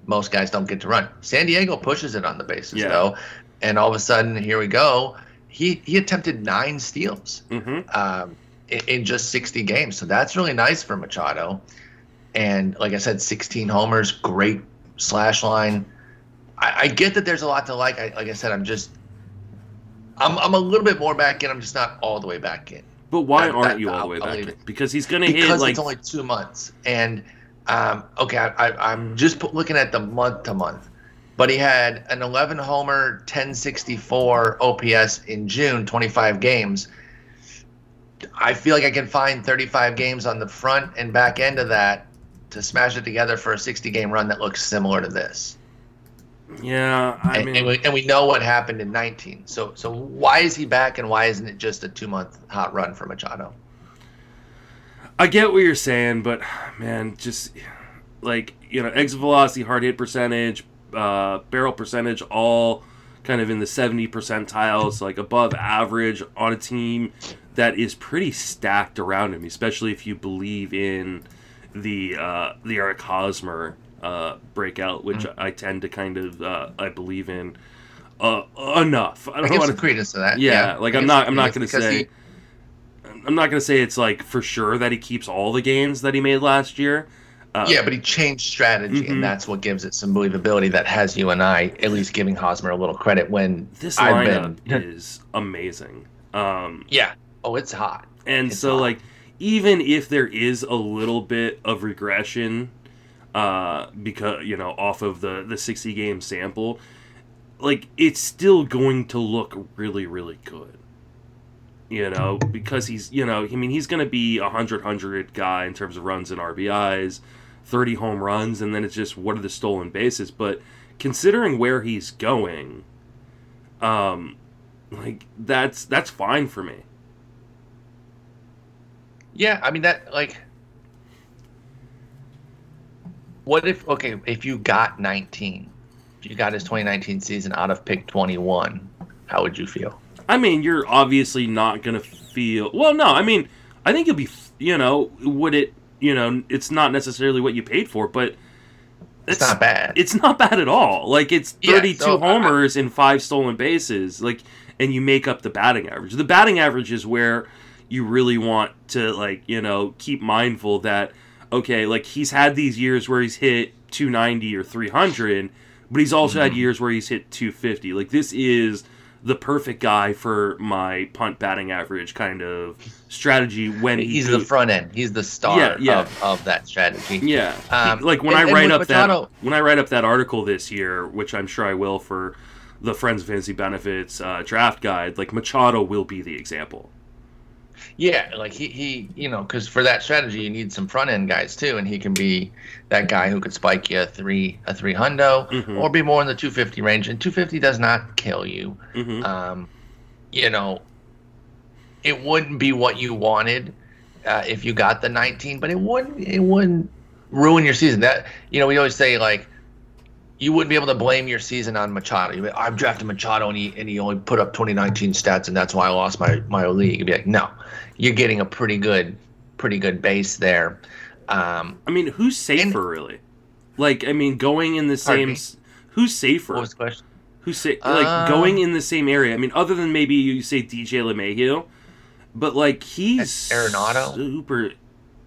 Most guys don't get to run. San Diego pushes it on the bases Yeah. though, and all of a sudden, here we go. He he attempted nine steals Mhm. um, in, in just 60 games. So that's really nice for Machado. And like I said, 16 homers, great slash line. I, I get that there's a lot to like. I, like I said, I'm just, I'm, I'm a little bit more back in. I'm just not all the way back in But why That- aren't that- you all the way I'll back in? Because he's going to hit because like it's only two months. And um, okay, I, I, I'm just put, looking at the month to month. But he had an 11 homer, 1064 OPS in June, 25 games. I feel like I can find 35 games on the front and back end of that to smash it together for a 60 game run that looks similar to this. yeah. I and, mean, and, we, and we know what happened in 19. So so why is he back and why isn't it just a two month hot run for Machado? I get what you're saying, but man, just like you know, exit velocity, hard hit percentage, uh, barrel percentage, all kind of in the 70 percentiles, like above average on a team that is pretty stacked around him, especially if you believe in the uh, the Eric Hosmer uh, breakout, which Mm. I tend to kind of uh, I believe in uh, enough. I don't want to credence to that. yeah, like I I'm not I'm not gonna because say I'm not gonna say it's like for sure that he keeps all the gains that he made last year. Uh, yeah, but he changed strategy, Mhm. and that's what gives it some believability. That has you and I at least giving Hosmer a little credit when this I've lineup been. is amazing. Um, yeah. Oh, it's hot. and It's so hot. like even if there is a little bit of regression, uh, because you know off of the the 60 game sample, like it's still going to look really really good. You know, because he's you know I mean he's going to be a hundred hundred guy in terms of runs and RBIs, 30 home runs, and then it's just what are the stolen bases. But considering where he's going, um, like that's that's fine for me. Yeah, I mean that like. What if okay if you got 19, if you got his 2019 season out of pick 21, how would you feel? I mean, you're obviously not gonna feel. Well, no, I mean, I think you'll be. You know, would it? You know, it's not necessarily what you paid for, but It's, not bad. It's not bad at all. Like it's Yeah, 32 so I- homers and five stolen bases. Like, and you make up the batting average. The batting average is where you really want to like you know keep mindful that okay, like he's had these years where he's hit 290 or 300, but he's also had Mhm. years where he's hit 250. Like this is the perfect guy for my punt batting average kind of strategy when he He's the front end. He's the star Yeah, yeah. Of, of that strategy. Yeah, Um, like when and- I write up Machado- that when I write up that article this year, which I'm sure I will for the Friends of Fantasy Benefits uh, draft guide, like Machado will be the example. Yeah, like he, he you know, because for that strategy you need some front end guys too, and he can be that guy who could spike you a three a three hundo Mhm. or be more in the 250 range, and 250 does not kill you. hmm Um, you know, it wouldn't be what you wanted uh, if you got the 19, but it wouldn't it wouldn't ruin your season. That you know, we always say like you wouldn't be able to blame your season on Machado. You'd be, I've drafted Machado and he and he only put up 2019 stats and that's why I lost my my league. You'd be like, no, you're getting a pretty good pretty good base there. Um, I mean, who's safer And- really? Like, I mean, going in the same. me? Who's safer? what was the question? Who's sa- like Um, going in the same area? I mean, other than maybe you say DJ LeMahieu, but like he's Arenado? super.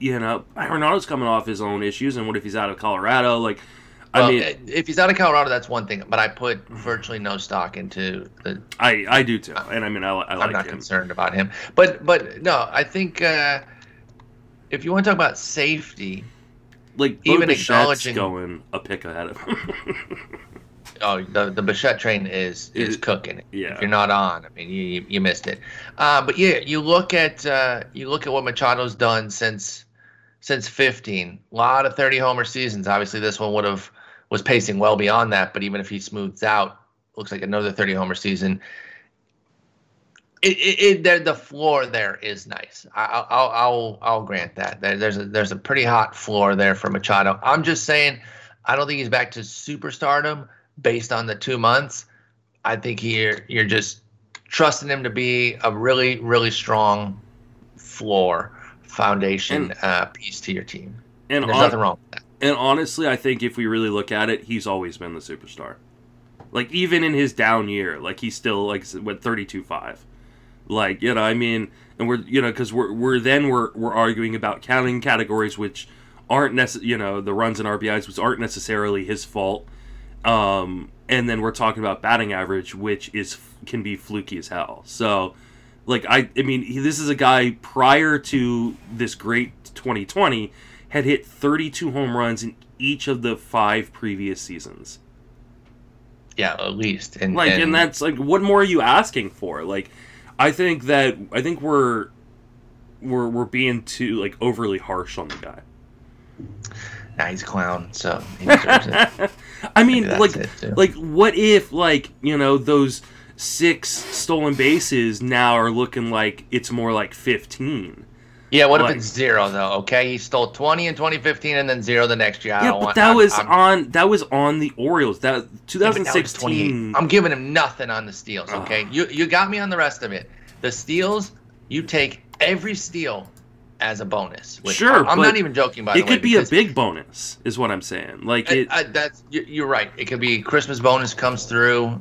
You know, Arenado's coming off his own issues, and what if he's out of Colorado? Like, Well, I mean, if he's out of Colorado, that's one thing. But I put virtually no stock into the. I I do too, and I mean, I, I I'm like not him. concerned about him. But but no, I think uh, if you want to talk about safety, Like, even acknowledging- going a pick ahead of him. oh, the the Bichette train is is It- cooking. yeah. If you're not on, I mean, you you, you missed it. Uh, but yeah, you look at uh, you look at what Machado's done since since 15. A lot of 30 homer seasons. Obviously, this one would have was pacing well beyond that. But even if he smooths out, looks like another 30 homer season. It, it, it the floor there is nice. I, I'll I'll I'll, I'll grant that. There, there's a there's a pretty hot floor there for Machado. I'm just saying, I don't think he's back to superstardom based on the two months. I think you're you're just trusting him to be a really really strong floor foundation And- uh, piece to your team. and There's hon- nothing wrong with that. And honestly, I think if we really look at it, he's always been the superstar. Like even in his down year, like he's still like went thirty two five. Like you know, I mean, and we're you know because we're we're then we're we're arguing about counting categories which aren't necess- you know the runs and RBIs which aren't necessarily his fault. Um, and then we're talking about batting average, which is can be fluky as hell. So, like I, I mean, he, this is a guy prior to this great 2020 had hit 32 home runs in each of the five previous seasons. Yeah, at least. And Like, and, that's like, what more are you asking for? Like, I think that I think we're we're we're being too like overly harsh on the guy. nah, he's a clown, so he deserves it. I mean, like, like what if like you know those six stolen bases now are looking like it's more like 15 Yeah, what if it's zero though? Okay, he stole 20 in 2015 and then zero the next year. I yeah don't but want, that I'm- was I'm- on that was on the orioles that Yeah, but 2016 I'm giving him nothing on the steals. Okay, you you got me on the rest of it. The steals, you take every steal as a bonus. which Sure, I'm, not even joking. By it the way, could be a big bonus is what i'm saying like it I- that's you- you're right. It could be Christmas bonus comes through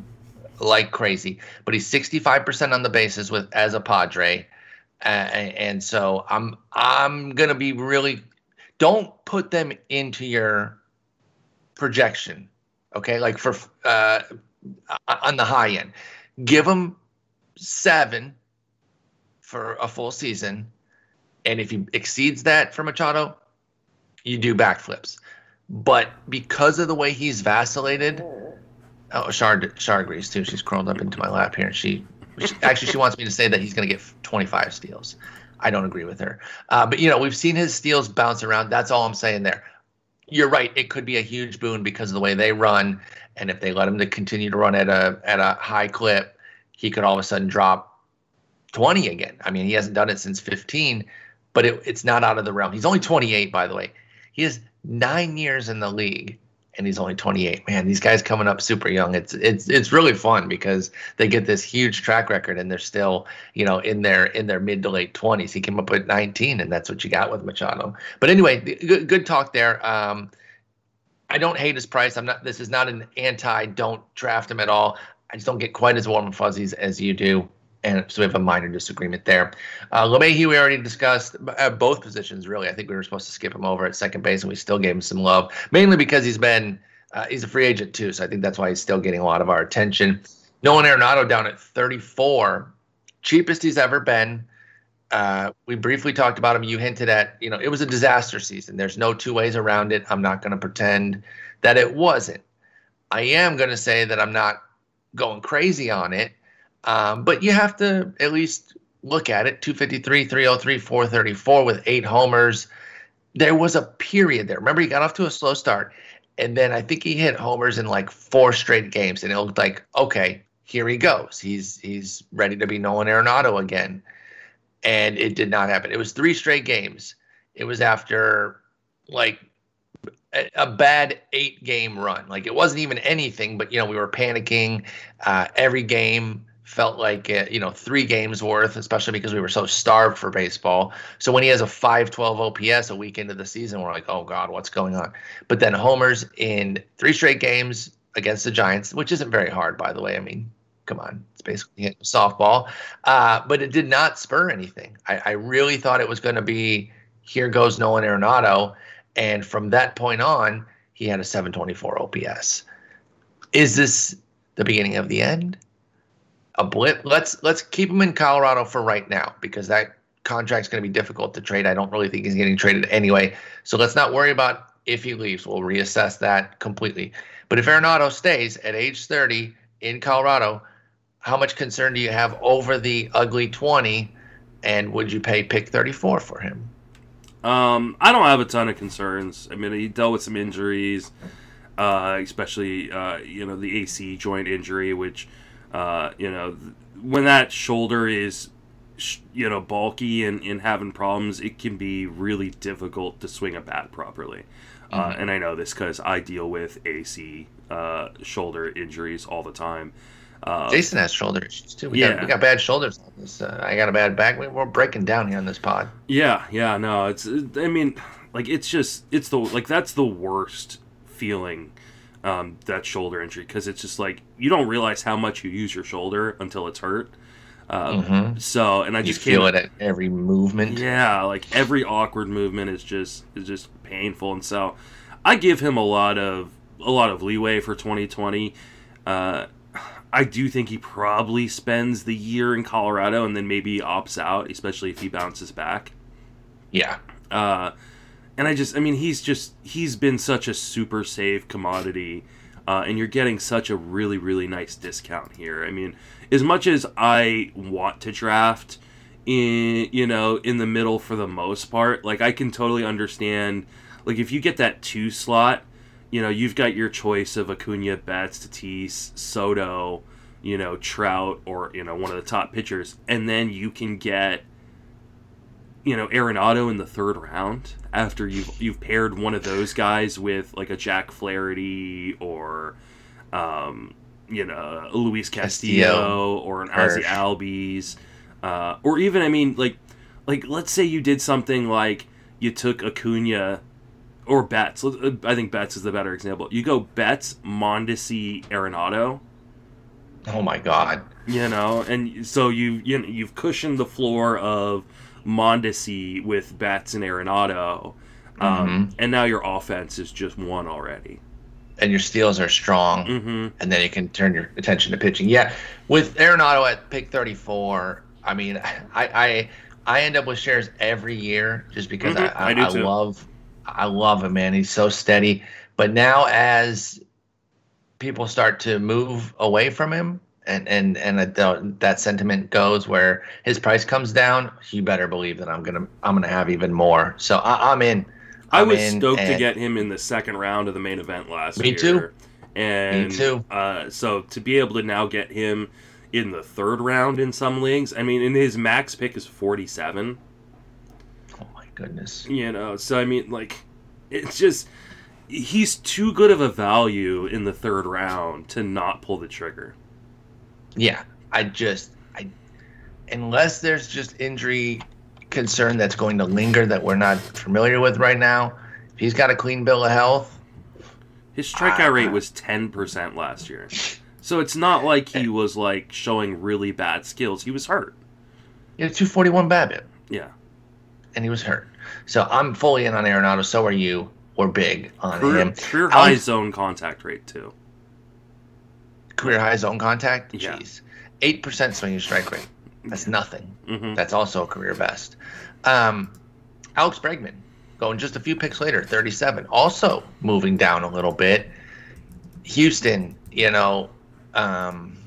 like crazy, but he's 65% on the bases with as a Padre, and so I'm I'm gonna be really. Don't put them into your projection, okay? Like for uh, on the high end, give them seven for a full season, and if he exceeds that for Machado, you do backflips. But because of the way he's vacillated, oh, Shard, Shard agrees too. She's curled up into my lap here, and she actually she wants me to say that he's going to get 25 steals. I don't agree with her, uh, but you know we've seen his steals bounce around. That's all I'm saying there. You're right. It could be a huge boon because of the way they run, and if they let him to continue to run at a at a high clip, he could all of a sudden drop 20 again. I mean, he hasn't done it since 15, but it, it's not out of the realm. He's only 28, by the way. He has nine years in the league, and he's only 28. Man, these guys coming up super young. It's it's it's really fun because they get this huge track record, and they're still you know in their in their mid to late 20s. He came up with 19, and that's what you got with Machado. But anyway, good, good talk there. Um, I don't hate his price. I'm not. This is not an anti. Don't draft him at all. I just don't get quite as warm and fuzzies as you do. And so we have a minor disagreement there. Uh, LeMahieu, we already discussed uh, both positions, really. I think we were supposed to skip him over at second base, and we still gave him some love, mainly because he's been, uh, he's a free agent too. So I think that's why he's still getting a lot of our attention. Nolan Arenado down at 34, cheapest he's ever been. Uh, we briefly talked about him. You hinted at, you know, it was a disaster season. There's no two ways around it. I'm not going to pretend that it wasn't. I am going to say that I'm not going crazy on it. Um, but you have to at least look at it 253, 303, 434 with eight homers. There was a period there. Remember, he got off to a slow start. And then I think he hit homers in like four straight games. And it looked like, okay, here he goes. He's he's ready to be Nolan Arenado again. And it did not happen. It was three straight games. It was after like a, bad eight game run. Like it wasn't even anything, but you know, we were panicking uh, every game felt like it, you know three games worth, especially because we were so starved for baseball. So when he has a 512 OPS a week into the season, we're like, oh god, what's going on? But then homers in three straight games against the Giants, which isn't very hard, by the way. I mean, come on, it's basically a softball. Uh, but it did not spur anything. I, I really thought it was going to be here goes Nolan Arenado, and from that point on, he had a 724 OPS. Is this the beginning of the end? A blip? Let's let's keep him in Colorado for right now because that contract's going to be difficult to trade. I don't really think he's getting traded anyway. So let's not worry about if he leaves. We'll reassess that completely. But if Arenado stays at age 30 in Colorado, how much concern do you have over the ugly 20? And would you pay pick 34 for him? Um, I don't have a ton of concerns. I mean, he dealt with some injuries, uh, especially uh, you know the AC joint injury, which uh, you know when that shoulder is you know bulky and, and having problems, it can be really difficult to swing a bat properly. Uh, mm-hmm. and I know this because I deal with AC uh, shoulder injuries all the time. Uh, Jason has shoulder issues too. We yeah, got, we got bad shoulders on this. Uh, I got a bad back. We're breaking down here on this pod. Yeah, yeah, no, it's. I mean, like it's just it's the like that's the worst feeling. Um, that shoulder injury because it's just like you don't realize how much you use your shoulder until it's hurt. Um, mm-hmm. So, and I just feel it at every movement. Yeah, like every awkward movement is just is just painful, and so I give him a lot of a lot of leeway for 2020. Uh, I do think he probably spends the year in Colorado and then maybe opts out, especially if he bounces back. Yeah. Uh, and I just, I mean, he's just, he's been such a super safe commodity. Uh, and you're getting such a really, really nice discount here. I mean, as much as I want to draft in, you know, in the middle for the most part, like I can totally understand, like if you get that two slot, you know, you've got your choice of Acuna, Betts, Tatis, Soto, you know, Trout, or you know, one of the top pitchers, and then you can get, you know, Arenado in the third round after you've you've paired one of those guys with like a Jack Flaherty or, um, you know, Luis Castillo, Castillo or an Ozzie Albies, uh, or even I mean, like, like let's say you did something like you took Acuna or Betts. Uh, I think Betts is the better example. You go Betts, Mondesi, Arenado. Oh my God! You know, and so you you know, you've cushioned the floor of Mondesi with Betts and Arenado, um, mm-hmm. and now your offense is just one already. And your steals are strong, mm-hmm. and then you can turn your attention to pitching. Yeah, with Arenado at pick thirty-four, I mean, I I, I end up with shares every year just because mm-hmm. I, I, I, I love I love him, man. He's so steady. But now, as people start to move away from him, and and and that, that sentiment goes where his price comes down, you better believe that I'm gonna I'm gonna have even more. So I, am in. I'm i was in, stoked to get him in the second round of the main event last me year. Me too. And me too. Uh, so to be able to now get him in the third round in some leagues, I mean, in his max pick is 47 Oh my goodness. You know, so I mean, like, it's just he's too good of a value in the third round to not pull the trigger. Yeah, I just I unless there's just injury concern that's going to linger that we're not familiar with right now. If he's got a clean bill of health, his strikeout rate was ten percent last year. So it's not like he was like showing really bad skills. He was hurt. He had two forty one BABIP. Yeah and he was hurt. So I'm fully in on Arenado. So are you. We're big on career, him. Career high zone contact rate too. Career high zone contact. Yeah. Jeez, eight percent swinging strike rate. That's nothing. Mm-hmm. That's also a career best. Um, Alex Bregman going just a few picks later, 37, also moving down a little bit. Houston, you know, um,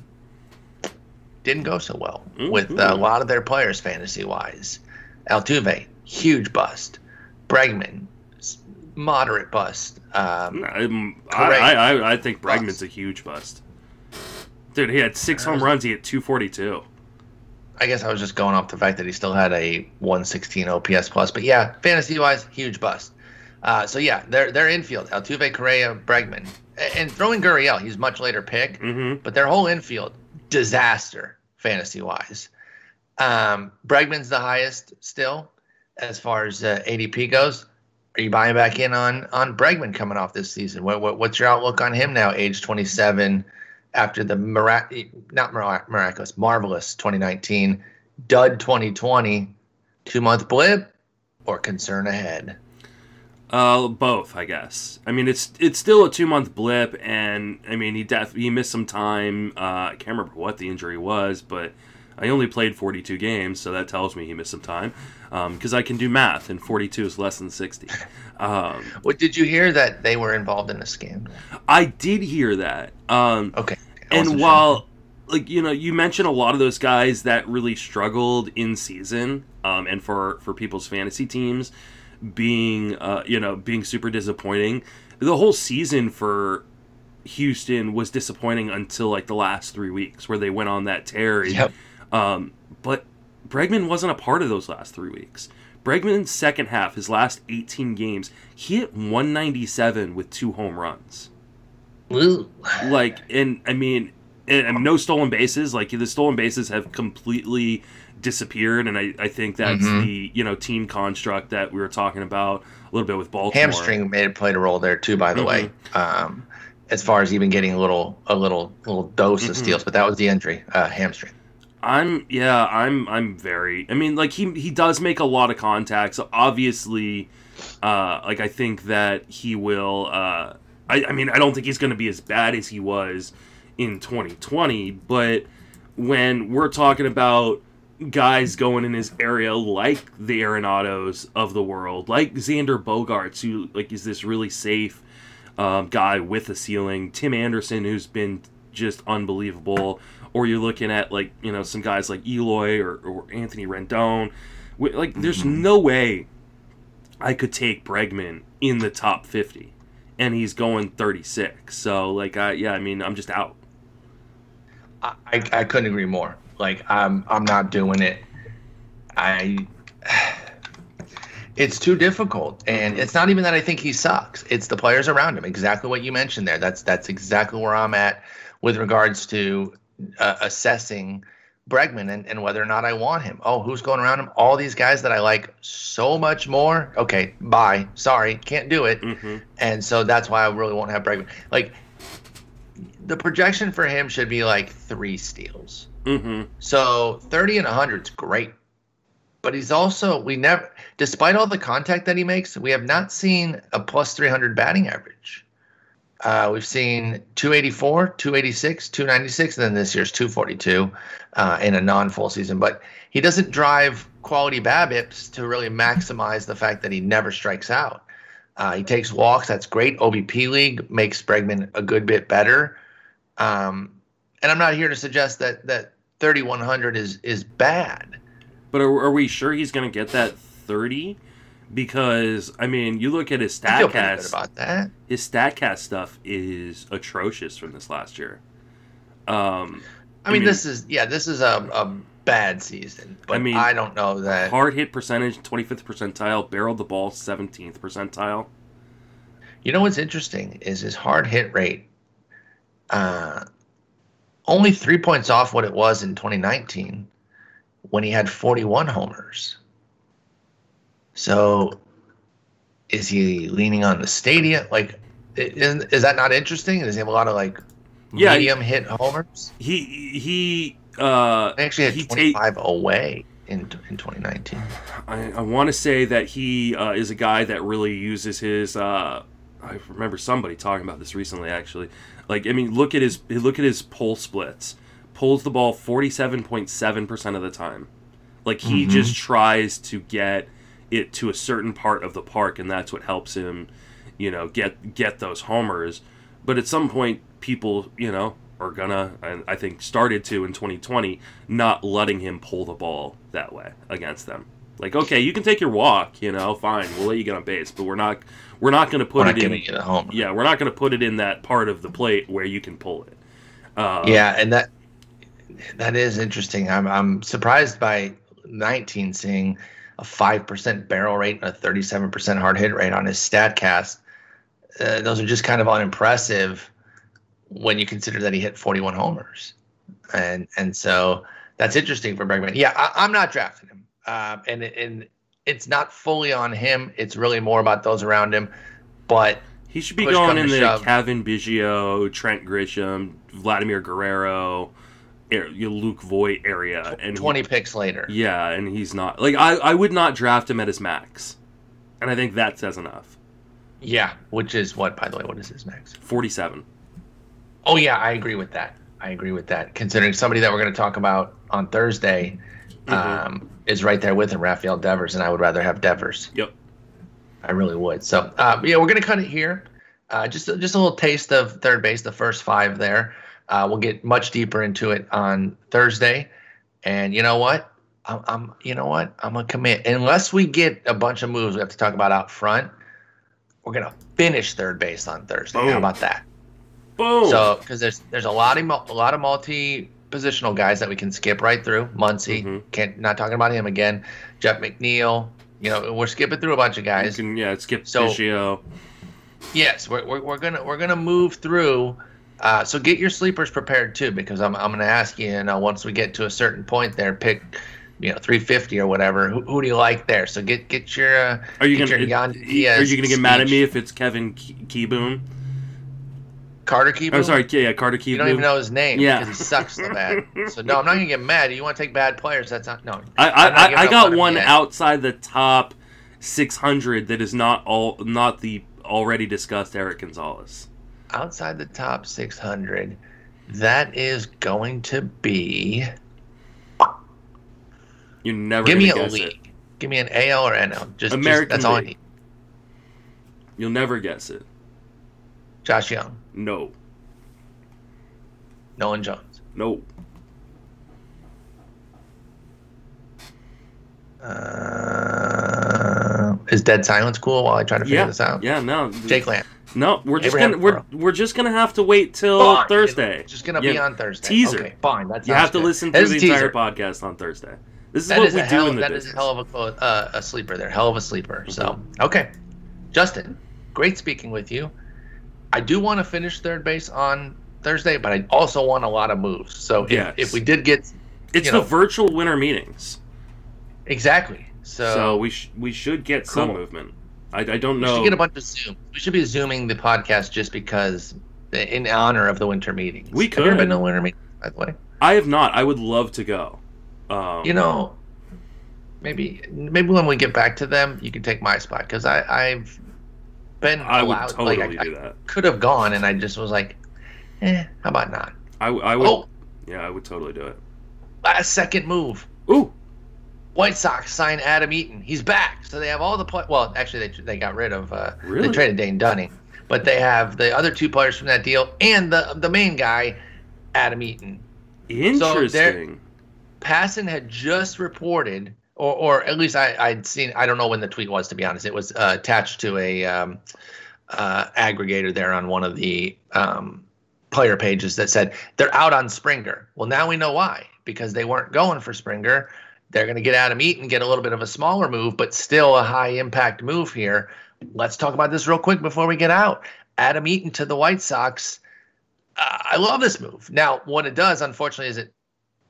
didn't go so well mm-hmm. with a lot of their players fantasy wise. Altuve, huge bust. Bregman, moderate bust. Um, I, I, I, think Bregman's bust. a huge bust. Dude, he had six home runs. He had 242. I guess I was just going off the fact that he still had a 116 OPS plus. But yeah, fantasy wise, huge bust. Uh, so yeah, they're they're infield. Altuve, Correa, Bregman, and throwing Gurriel. He's much later pick, mm-hmm. but their whole infield disaster. fantasy wise. Um, Bregman's the highest still as far as uh, ADP goes. Are you buying back in on on Bregman coming off this season? What, what what's your outlook on him now, age 27, after the mirac- not mirac- miraculous, marvelous 2019, dud 2020, two month blip, or concern ahead? Uh, both, I guess. I mean, it's it's still a two month blip, and I mean, he def he missed some time. Uh, I can't remember what the injury was, but I only played 42 games, so that tells me he missed some time. Because um, I can do math, and 42 is less than 60. Um, what did you hear that they were involved in a scandal? I did hear that. Um, okay. And while, like you know, you mentioned a lot of those guys that really struggled in season, um, and for for people's fantasy teams being uh, you know being super disappointing. The whole season for Houston was disappointing until like the last three weeks where they went on that tear. Yep. Um, but Bregman wasn't a part of those last three weeks. Bregman's second half, his last 18 games, he hit 197 with two home runs. Ooh. Like, and I mean, and, no stolen bases. Like the stolen bases have completely disappeared, and I, I think that's mm-hmm. the you know team construct that we were talking about a little bit with Baltimore. Hamstring made played a role there too, by the mm-hmm. way. Um, as far as even getting a little a little little dose mm-hmm. of steals, but that was the injury, uh, hamstring. I'm yeah, I'm I'm very. I mean, like he he does make a lot of contacts. Obviously, uh, like I think that he will. Uh, I I mean, I don't think he's going to be as bad as he was in 2020, but when we're talking about guys going in his area like the Arenados of the world, like Xander Bogaerts, who like is this really safe um, guy with a ceiling. Tim Anderson, who's been just unbelievable. Or you're looking at like you know some guys like Eloy or, or Anthony Rendon. Like there's mm-hmm. no way I could take Bregman in the top 50, and he's going 36. So like I yeah I mean I'm just out. I, I couldn't agree more. Like I'm I'm not doing it. I it's too difficult and it's not even that I think he sucks. It's the players around him. Exactly what you mentioned there. That's that's exactly where I'm at with regards to uh, assessing Bregman and, and whether or not I want him. Oh, who's going around him? All these guys that I like so much more. Okay, bye. Sorry, can't do it. Mm-hmm. And so that's why I really won't have Bregman. Like the projection for him should be like three steals. Mm-hmm. So 30 and 100 is great. But he's also, we never, despite all the contact that he makes, we have not seen a plus 300 batting average. Uh, we've seen 284, 286, 296, and then this year's 242 uh, in a non full season. But he doesn't drive quality BABIPs to really maximize the fact that he never strikes out. Uh, he takes walks. That's great. OBP League makes Bregman a good bit better. Um, and I'm not here to suggest that that 3100 is is bad. But are, are we sure he's going to get that 30? Because I mean, you look at his Statcast. about that. His Statcast stuff is atrocious from this last year. Um, I, I mean, mean, this is yeah, this is a, a bad season. But I mean, I don't know that hard hit percentage, 25th percentile, barreled the ball, 17th percentile. You know what's interesting is his hard hit rate. Uh, only three points off what it was in 2019 when he had 41 homers. So is he leaning on the stadium? Like, is, is that not interesting? Does he have a lot of like yeah, medium hit homers? He he uh they actually had he 25 ta- away in in 2019. I, I want to say that he uh, is a guy that really uses his. Uh, I remember somebody talking about this recently, actually. Like, I mean, look at his look at his pull splits. Pulls the ball forty seven point seven percent of the time. Like he mm-hmm. just tries to get it to a certain part of the park, and that's what helps him, you know, get get those homers. But at some point, people, you know, are gonna, and I think started to in 2020, not letting him pull the ball that way against them. Like, okay, you can take your walk, you know, fine, we'll let you get on base, but we're not we're not to put it in. Yeah, we're not to put it in that part of the plate where you can pull it. Uh, yeah, and that that is interesting. I'm I'm surprised by 19 seeing a five percent barrel rate and a 37 percent hard hit rate on his Statcast. Uh, those are just kind of unimpressive when you consider that he hit 41 homers, and and so that's interesting for Bregman. Yeah, I, am not drafting him, uh, and and it's not fully on him. It's really more about those around him. But he should be going in the shove. Cavan Biggio, Trent Grisham, Vladimir Guerrero, Luke Voit area, and twenty he, picks later. Yeah, and he's not like I. I would not draft him at his max, and I think that says enough. Yeah, which is what, by the way, what is his max? Forty-seven. Oh yeah, I agree with that. I agree with that. Considering somebody that we're going to talk about on Thursday mm-hmm. um, is right there with him, Rafael Devers, and I would rather have Devers. Yep. I really would. So uh, yeah, we're going to cut it here. Uh, just just a little taste of third base, the first five there. Uh, we'll get much deeper into it on Thursday. And you know what? I'm, I'm you know what? I'm gonna commit. Unless we get a bunch of moves we have to talk about out front, we're gonna finish third base on Thursday. Boom. How about that? Boom. So because there's there's a lot of a lot of multi positional guys that we can skip right through. Muncy, mm-hmm. can't not talking about him again. Jeff McNeil. You know, we're skipping through a bunch of guys. Can, yeah, skip so, Biggio. Yes, we're, we're, we're gonna we're gonna move through uh, so get your sleepers prepared too, because I'm, I'm going to ask you, you know, once we get to a certain point there, pick, you know, 350 or whatever. Who, who do you like there? So get get your. Uh, are you going to Are you going to get mad at me if it's Kevin Keyboom? Carter Kieboom. I'm sorry, yeah, Carter Kieboom. You don't even know his name yeah. because he sucks so bad. so no, I'm not gonna get mad. You want to take bad players? That's not no. I I, I got one outside the top 600 that is not all not the already discussed Eric Gonzalez outside the top 600, that is going to be. You never give me a league. It. Give me an AL or NL. Just American. Just, that's all I need. You'll never guess it. Josh Jung. No. Nolan Jones. No. Uh, is Dead Silence cool while I try to figure yeah. this out? Yeah, no. Jake Lamb. No, we're just Abraham gonna we're, we're just gonna have to wait till fine. Thursday. It's just gonna yeah. be on Thursday. Teaser. Okay, fine. That's you have to good. listen to the entire podcast on Thursday. This is that what is we do hell, in the That business. is a hell of a uh, a sleeper there. Hell of a sleeper. Mm-hmm. So okay, Justin, great speaking with you. I do want to finish third base on Thursday, but I also want a lot of moves. So if, yes. if we did get, it's the know, virtual winter meetings. Exactly. So, so we sh- we should get cool. some movement. I, I don't know. We should get a bunch of Zoom. We should be zooming the podcast just because, in honor of the winter meetings. We could. Have you been to winter meetings, by the way? I have not. I would love to go. Um, you know, maybe maybe when we get back to them, you can take my spot because I I've been I allowed. Would totally like, I, do that. Could have gone, and I just was like, eh, how about not? I, I would. Oh, yeah, I would totally do it. Last second move. Ooh. White Sox sign Adam Eaton. He's back. So they have all the play. Well, actually, they, they got rid of. Uh, really? They traded Dane Dunning, but they have the other two players from that deal and the the main guy, Adam Eaton. Interesting. So Passan had just reported, or or at least I I'd seen. I don't know when the tweet was to be honest. It was uh, attached to a um, uh, aggregator there on one of the um, player pages that said they're out on Springer. Well, now we know why because they weren't going for Springer they're going to get Adam Eaton, get a little bit of a smaller move, but still a high impact move here. Let's talk about this real quick before we get out. Adam Eaton to the White Sox. Uh, I love this move. Now, what it does, unfortunately, is it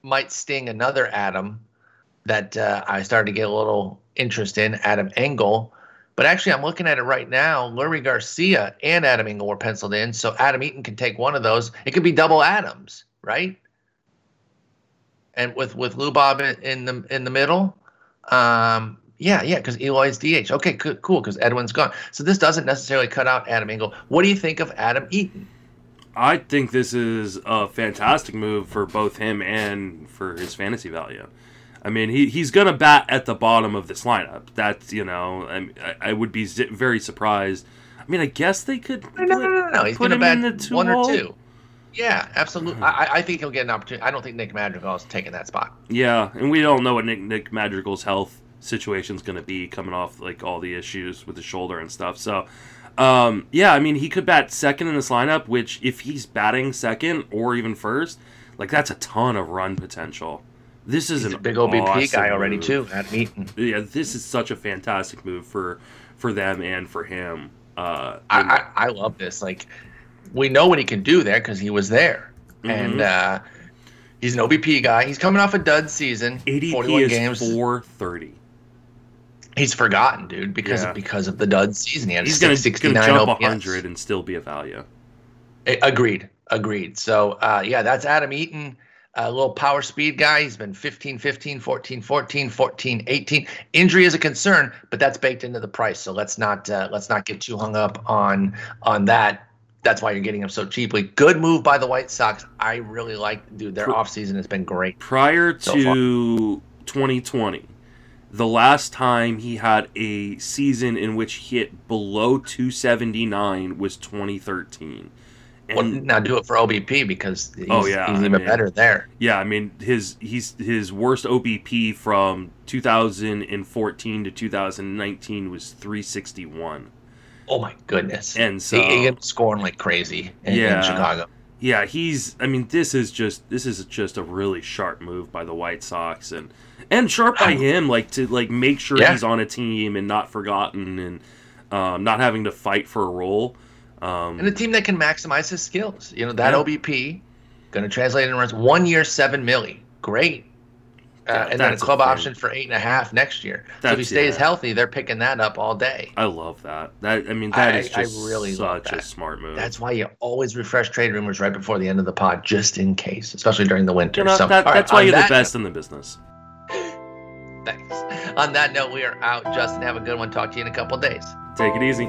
might sting another Adam that uh, I started to get a little interest in, Adam Engel. But actually, I'm looking at it right now. Leury Garcia and Adam Engel were penciled in, so Adam Eaton can take one of those. It could be double Adams, right? And with with Lubob in the in the middle. Um, yeah, yeah, because Eloy's DH. Okay, cool, because Edwin's gone. So this doesn't necessarily cut out Adam Engel. What do you think of Adam Eaton? I think this is a fantastic move for both him and for his fantasy value. I mean, he, he's going to bat at the bottom of this lineup. That's, you know, I, I would be very surprised. I mean, I guess they could. No, no, no, no. no. He's going to bat one or two. Yeah, absolutely. I, I think he'll get an opportunity. I don't think Nick Madrigal is taking that spot. Yeah, and we don't know what Nick Nick Madrigal's health situation is going to be coming off like all the issues with his shoulder and stuff. So, um, yeah, I mean, he could bat second in this lineup. Which, if he's batting second or even first, like that's a ton of run potential. This is he's a big OBP awesome guy already move. too at Eaton. Yeah, this is such a fantastic move for for them and for him. Uh, I, I, I love this. Like we know what he can do there because he was there, mm-hmm. and uh, He's an OBP guy. He's coming off a dud season. ADP 41 is games. 430. He's forgotten, dude, because Yeah. of because of the dud season. He had He's gonna 669 jump. 100 and still be a value. A- Agreed. Agreed. So, uh, yeah, that's Adam Eaton, a little power speed guy. He's been 15 15, 14 14, 14 18. Injury is a concern, but that's baked into the price. So let's not uh, let's not get too hung up on on that. That's why you're getting him so cheaply. Good move by the White Sox. I really like, dude. Their offseason has been great. Prior So to 2020, the last time he had a season in which he hit below 279 was 2013. And Well, now do it for OBP because he's, Oh, yeah, he's I even mean- better there. Yeah, I mean his he's his worst OBP from 2014 to 2019 was 361. Oh my goodness. And so he, he scoring like crazy in, in Chicago. yeah, he's I mean this is just this is just a really sharp move by the White Sox and and sharp by him like to like make sure Yeah. he's on a team and not forgotten and um, not having to fight for a role. Um, and a team that can maximize his skills. You know that Yeah. OBP going to translate into runs. One year, seven milli, great. Uh, and then a that's a club option for eight and a half next year. so if he stays yeah. healthy, they're picking that up all day. I love that. That I mean that I- is I just really love such a smart move. That's why you always refresh trade rumors right before the end of the pod, just in case, especially during the winter. you know, so, that, all right, that's why you're the that best in the business. thanks. On that note, we are out. Justin, have a good one. Talk to you in a couple days. Take it easy.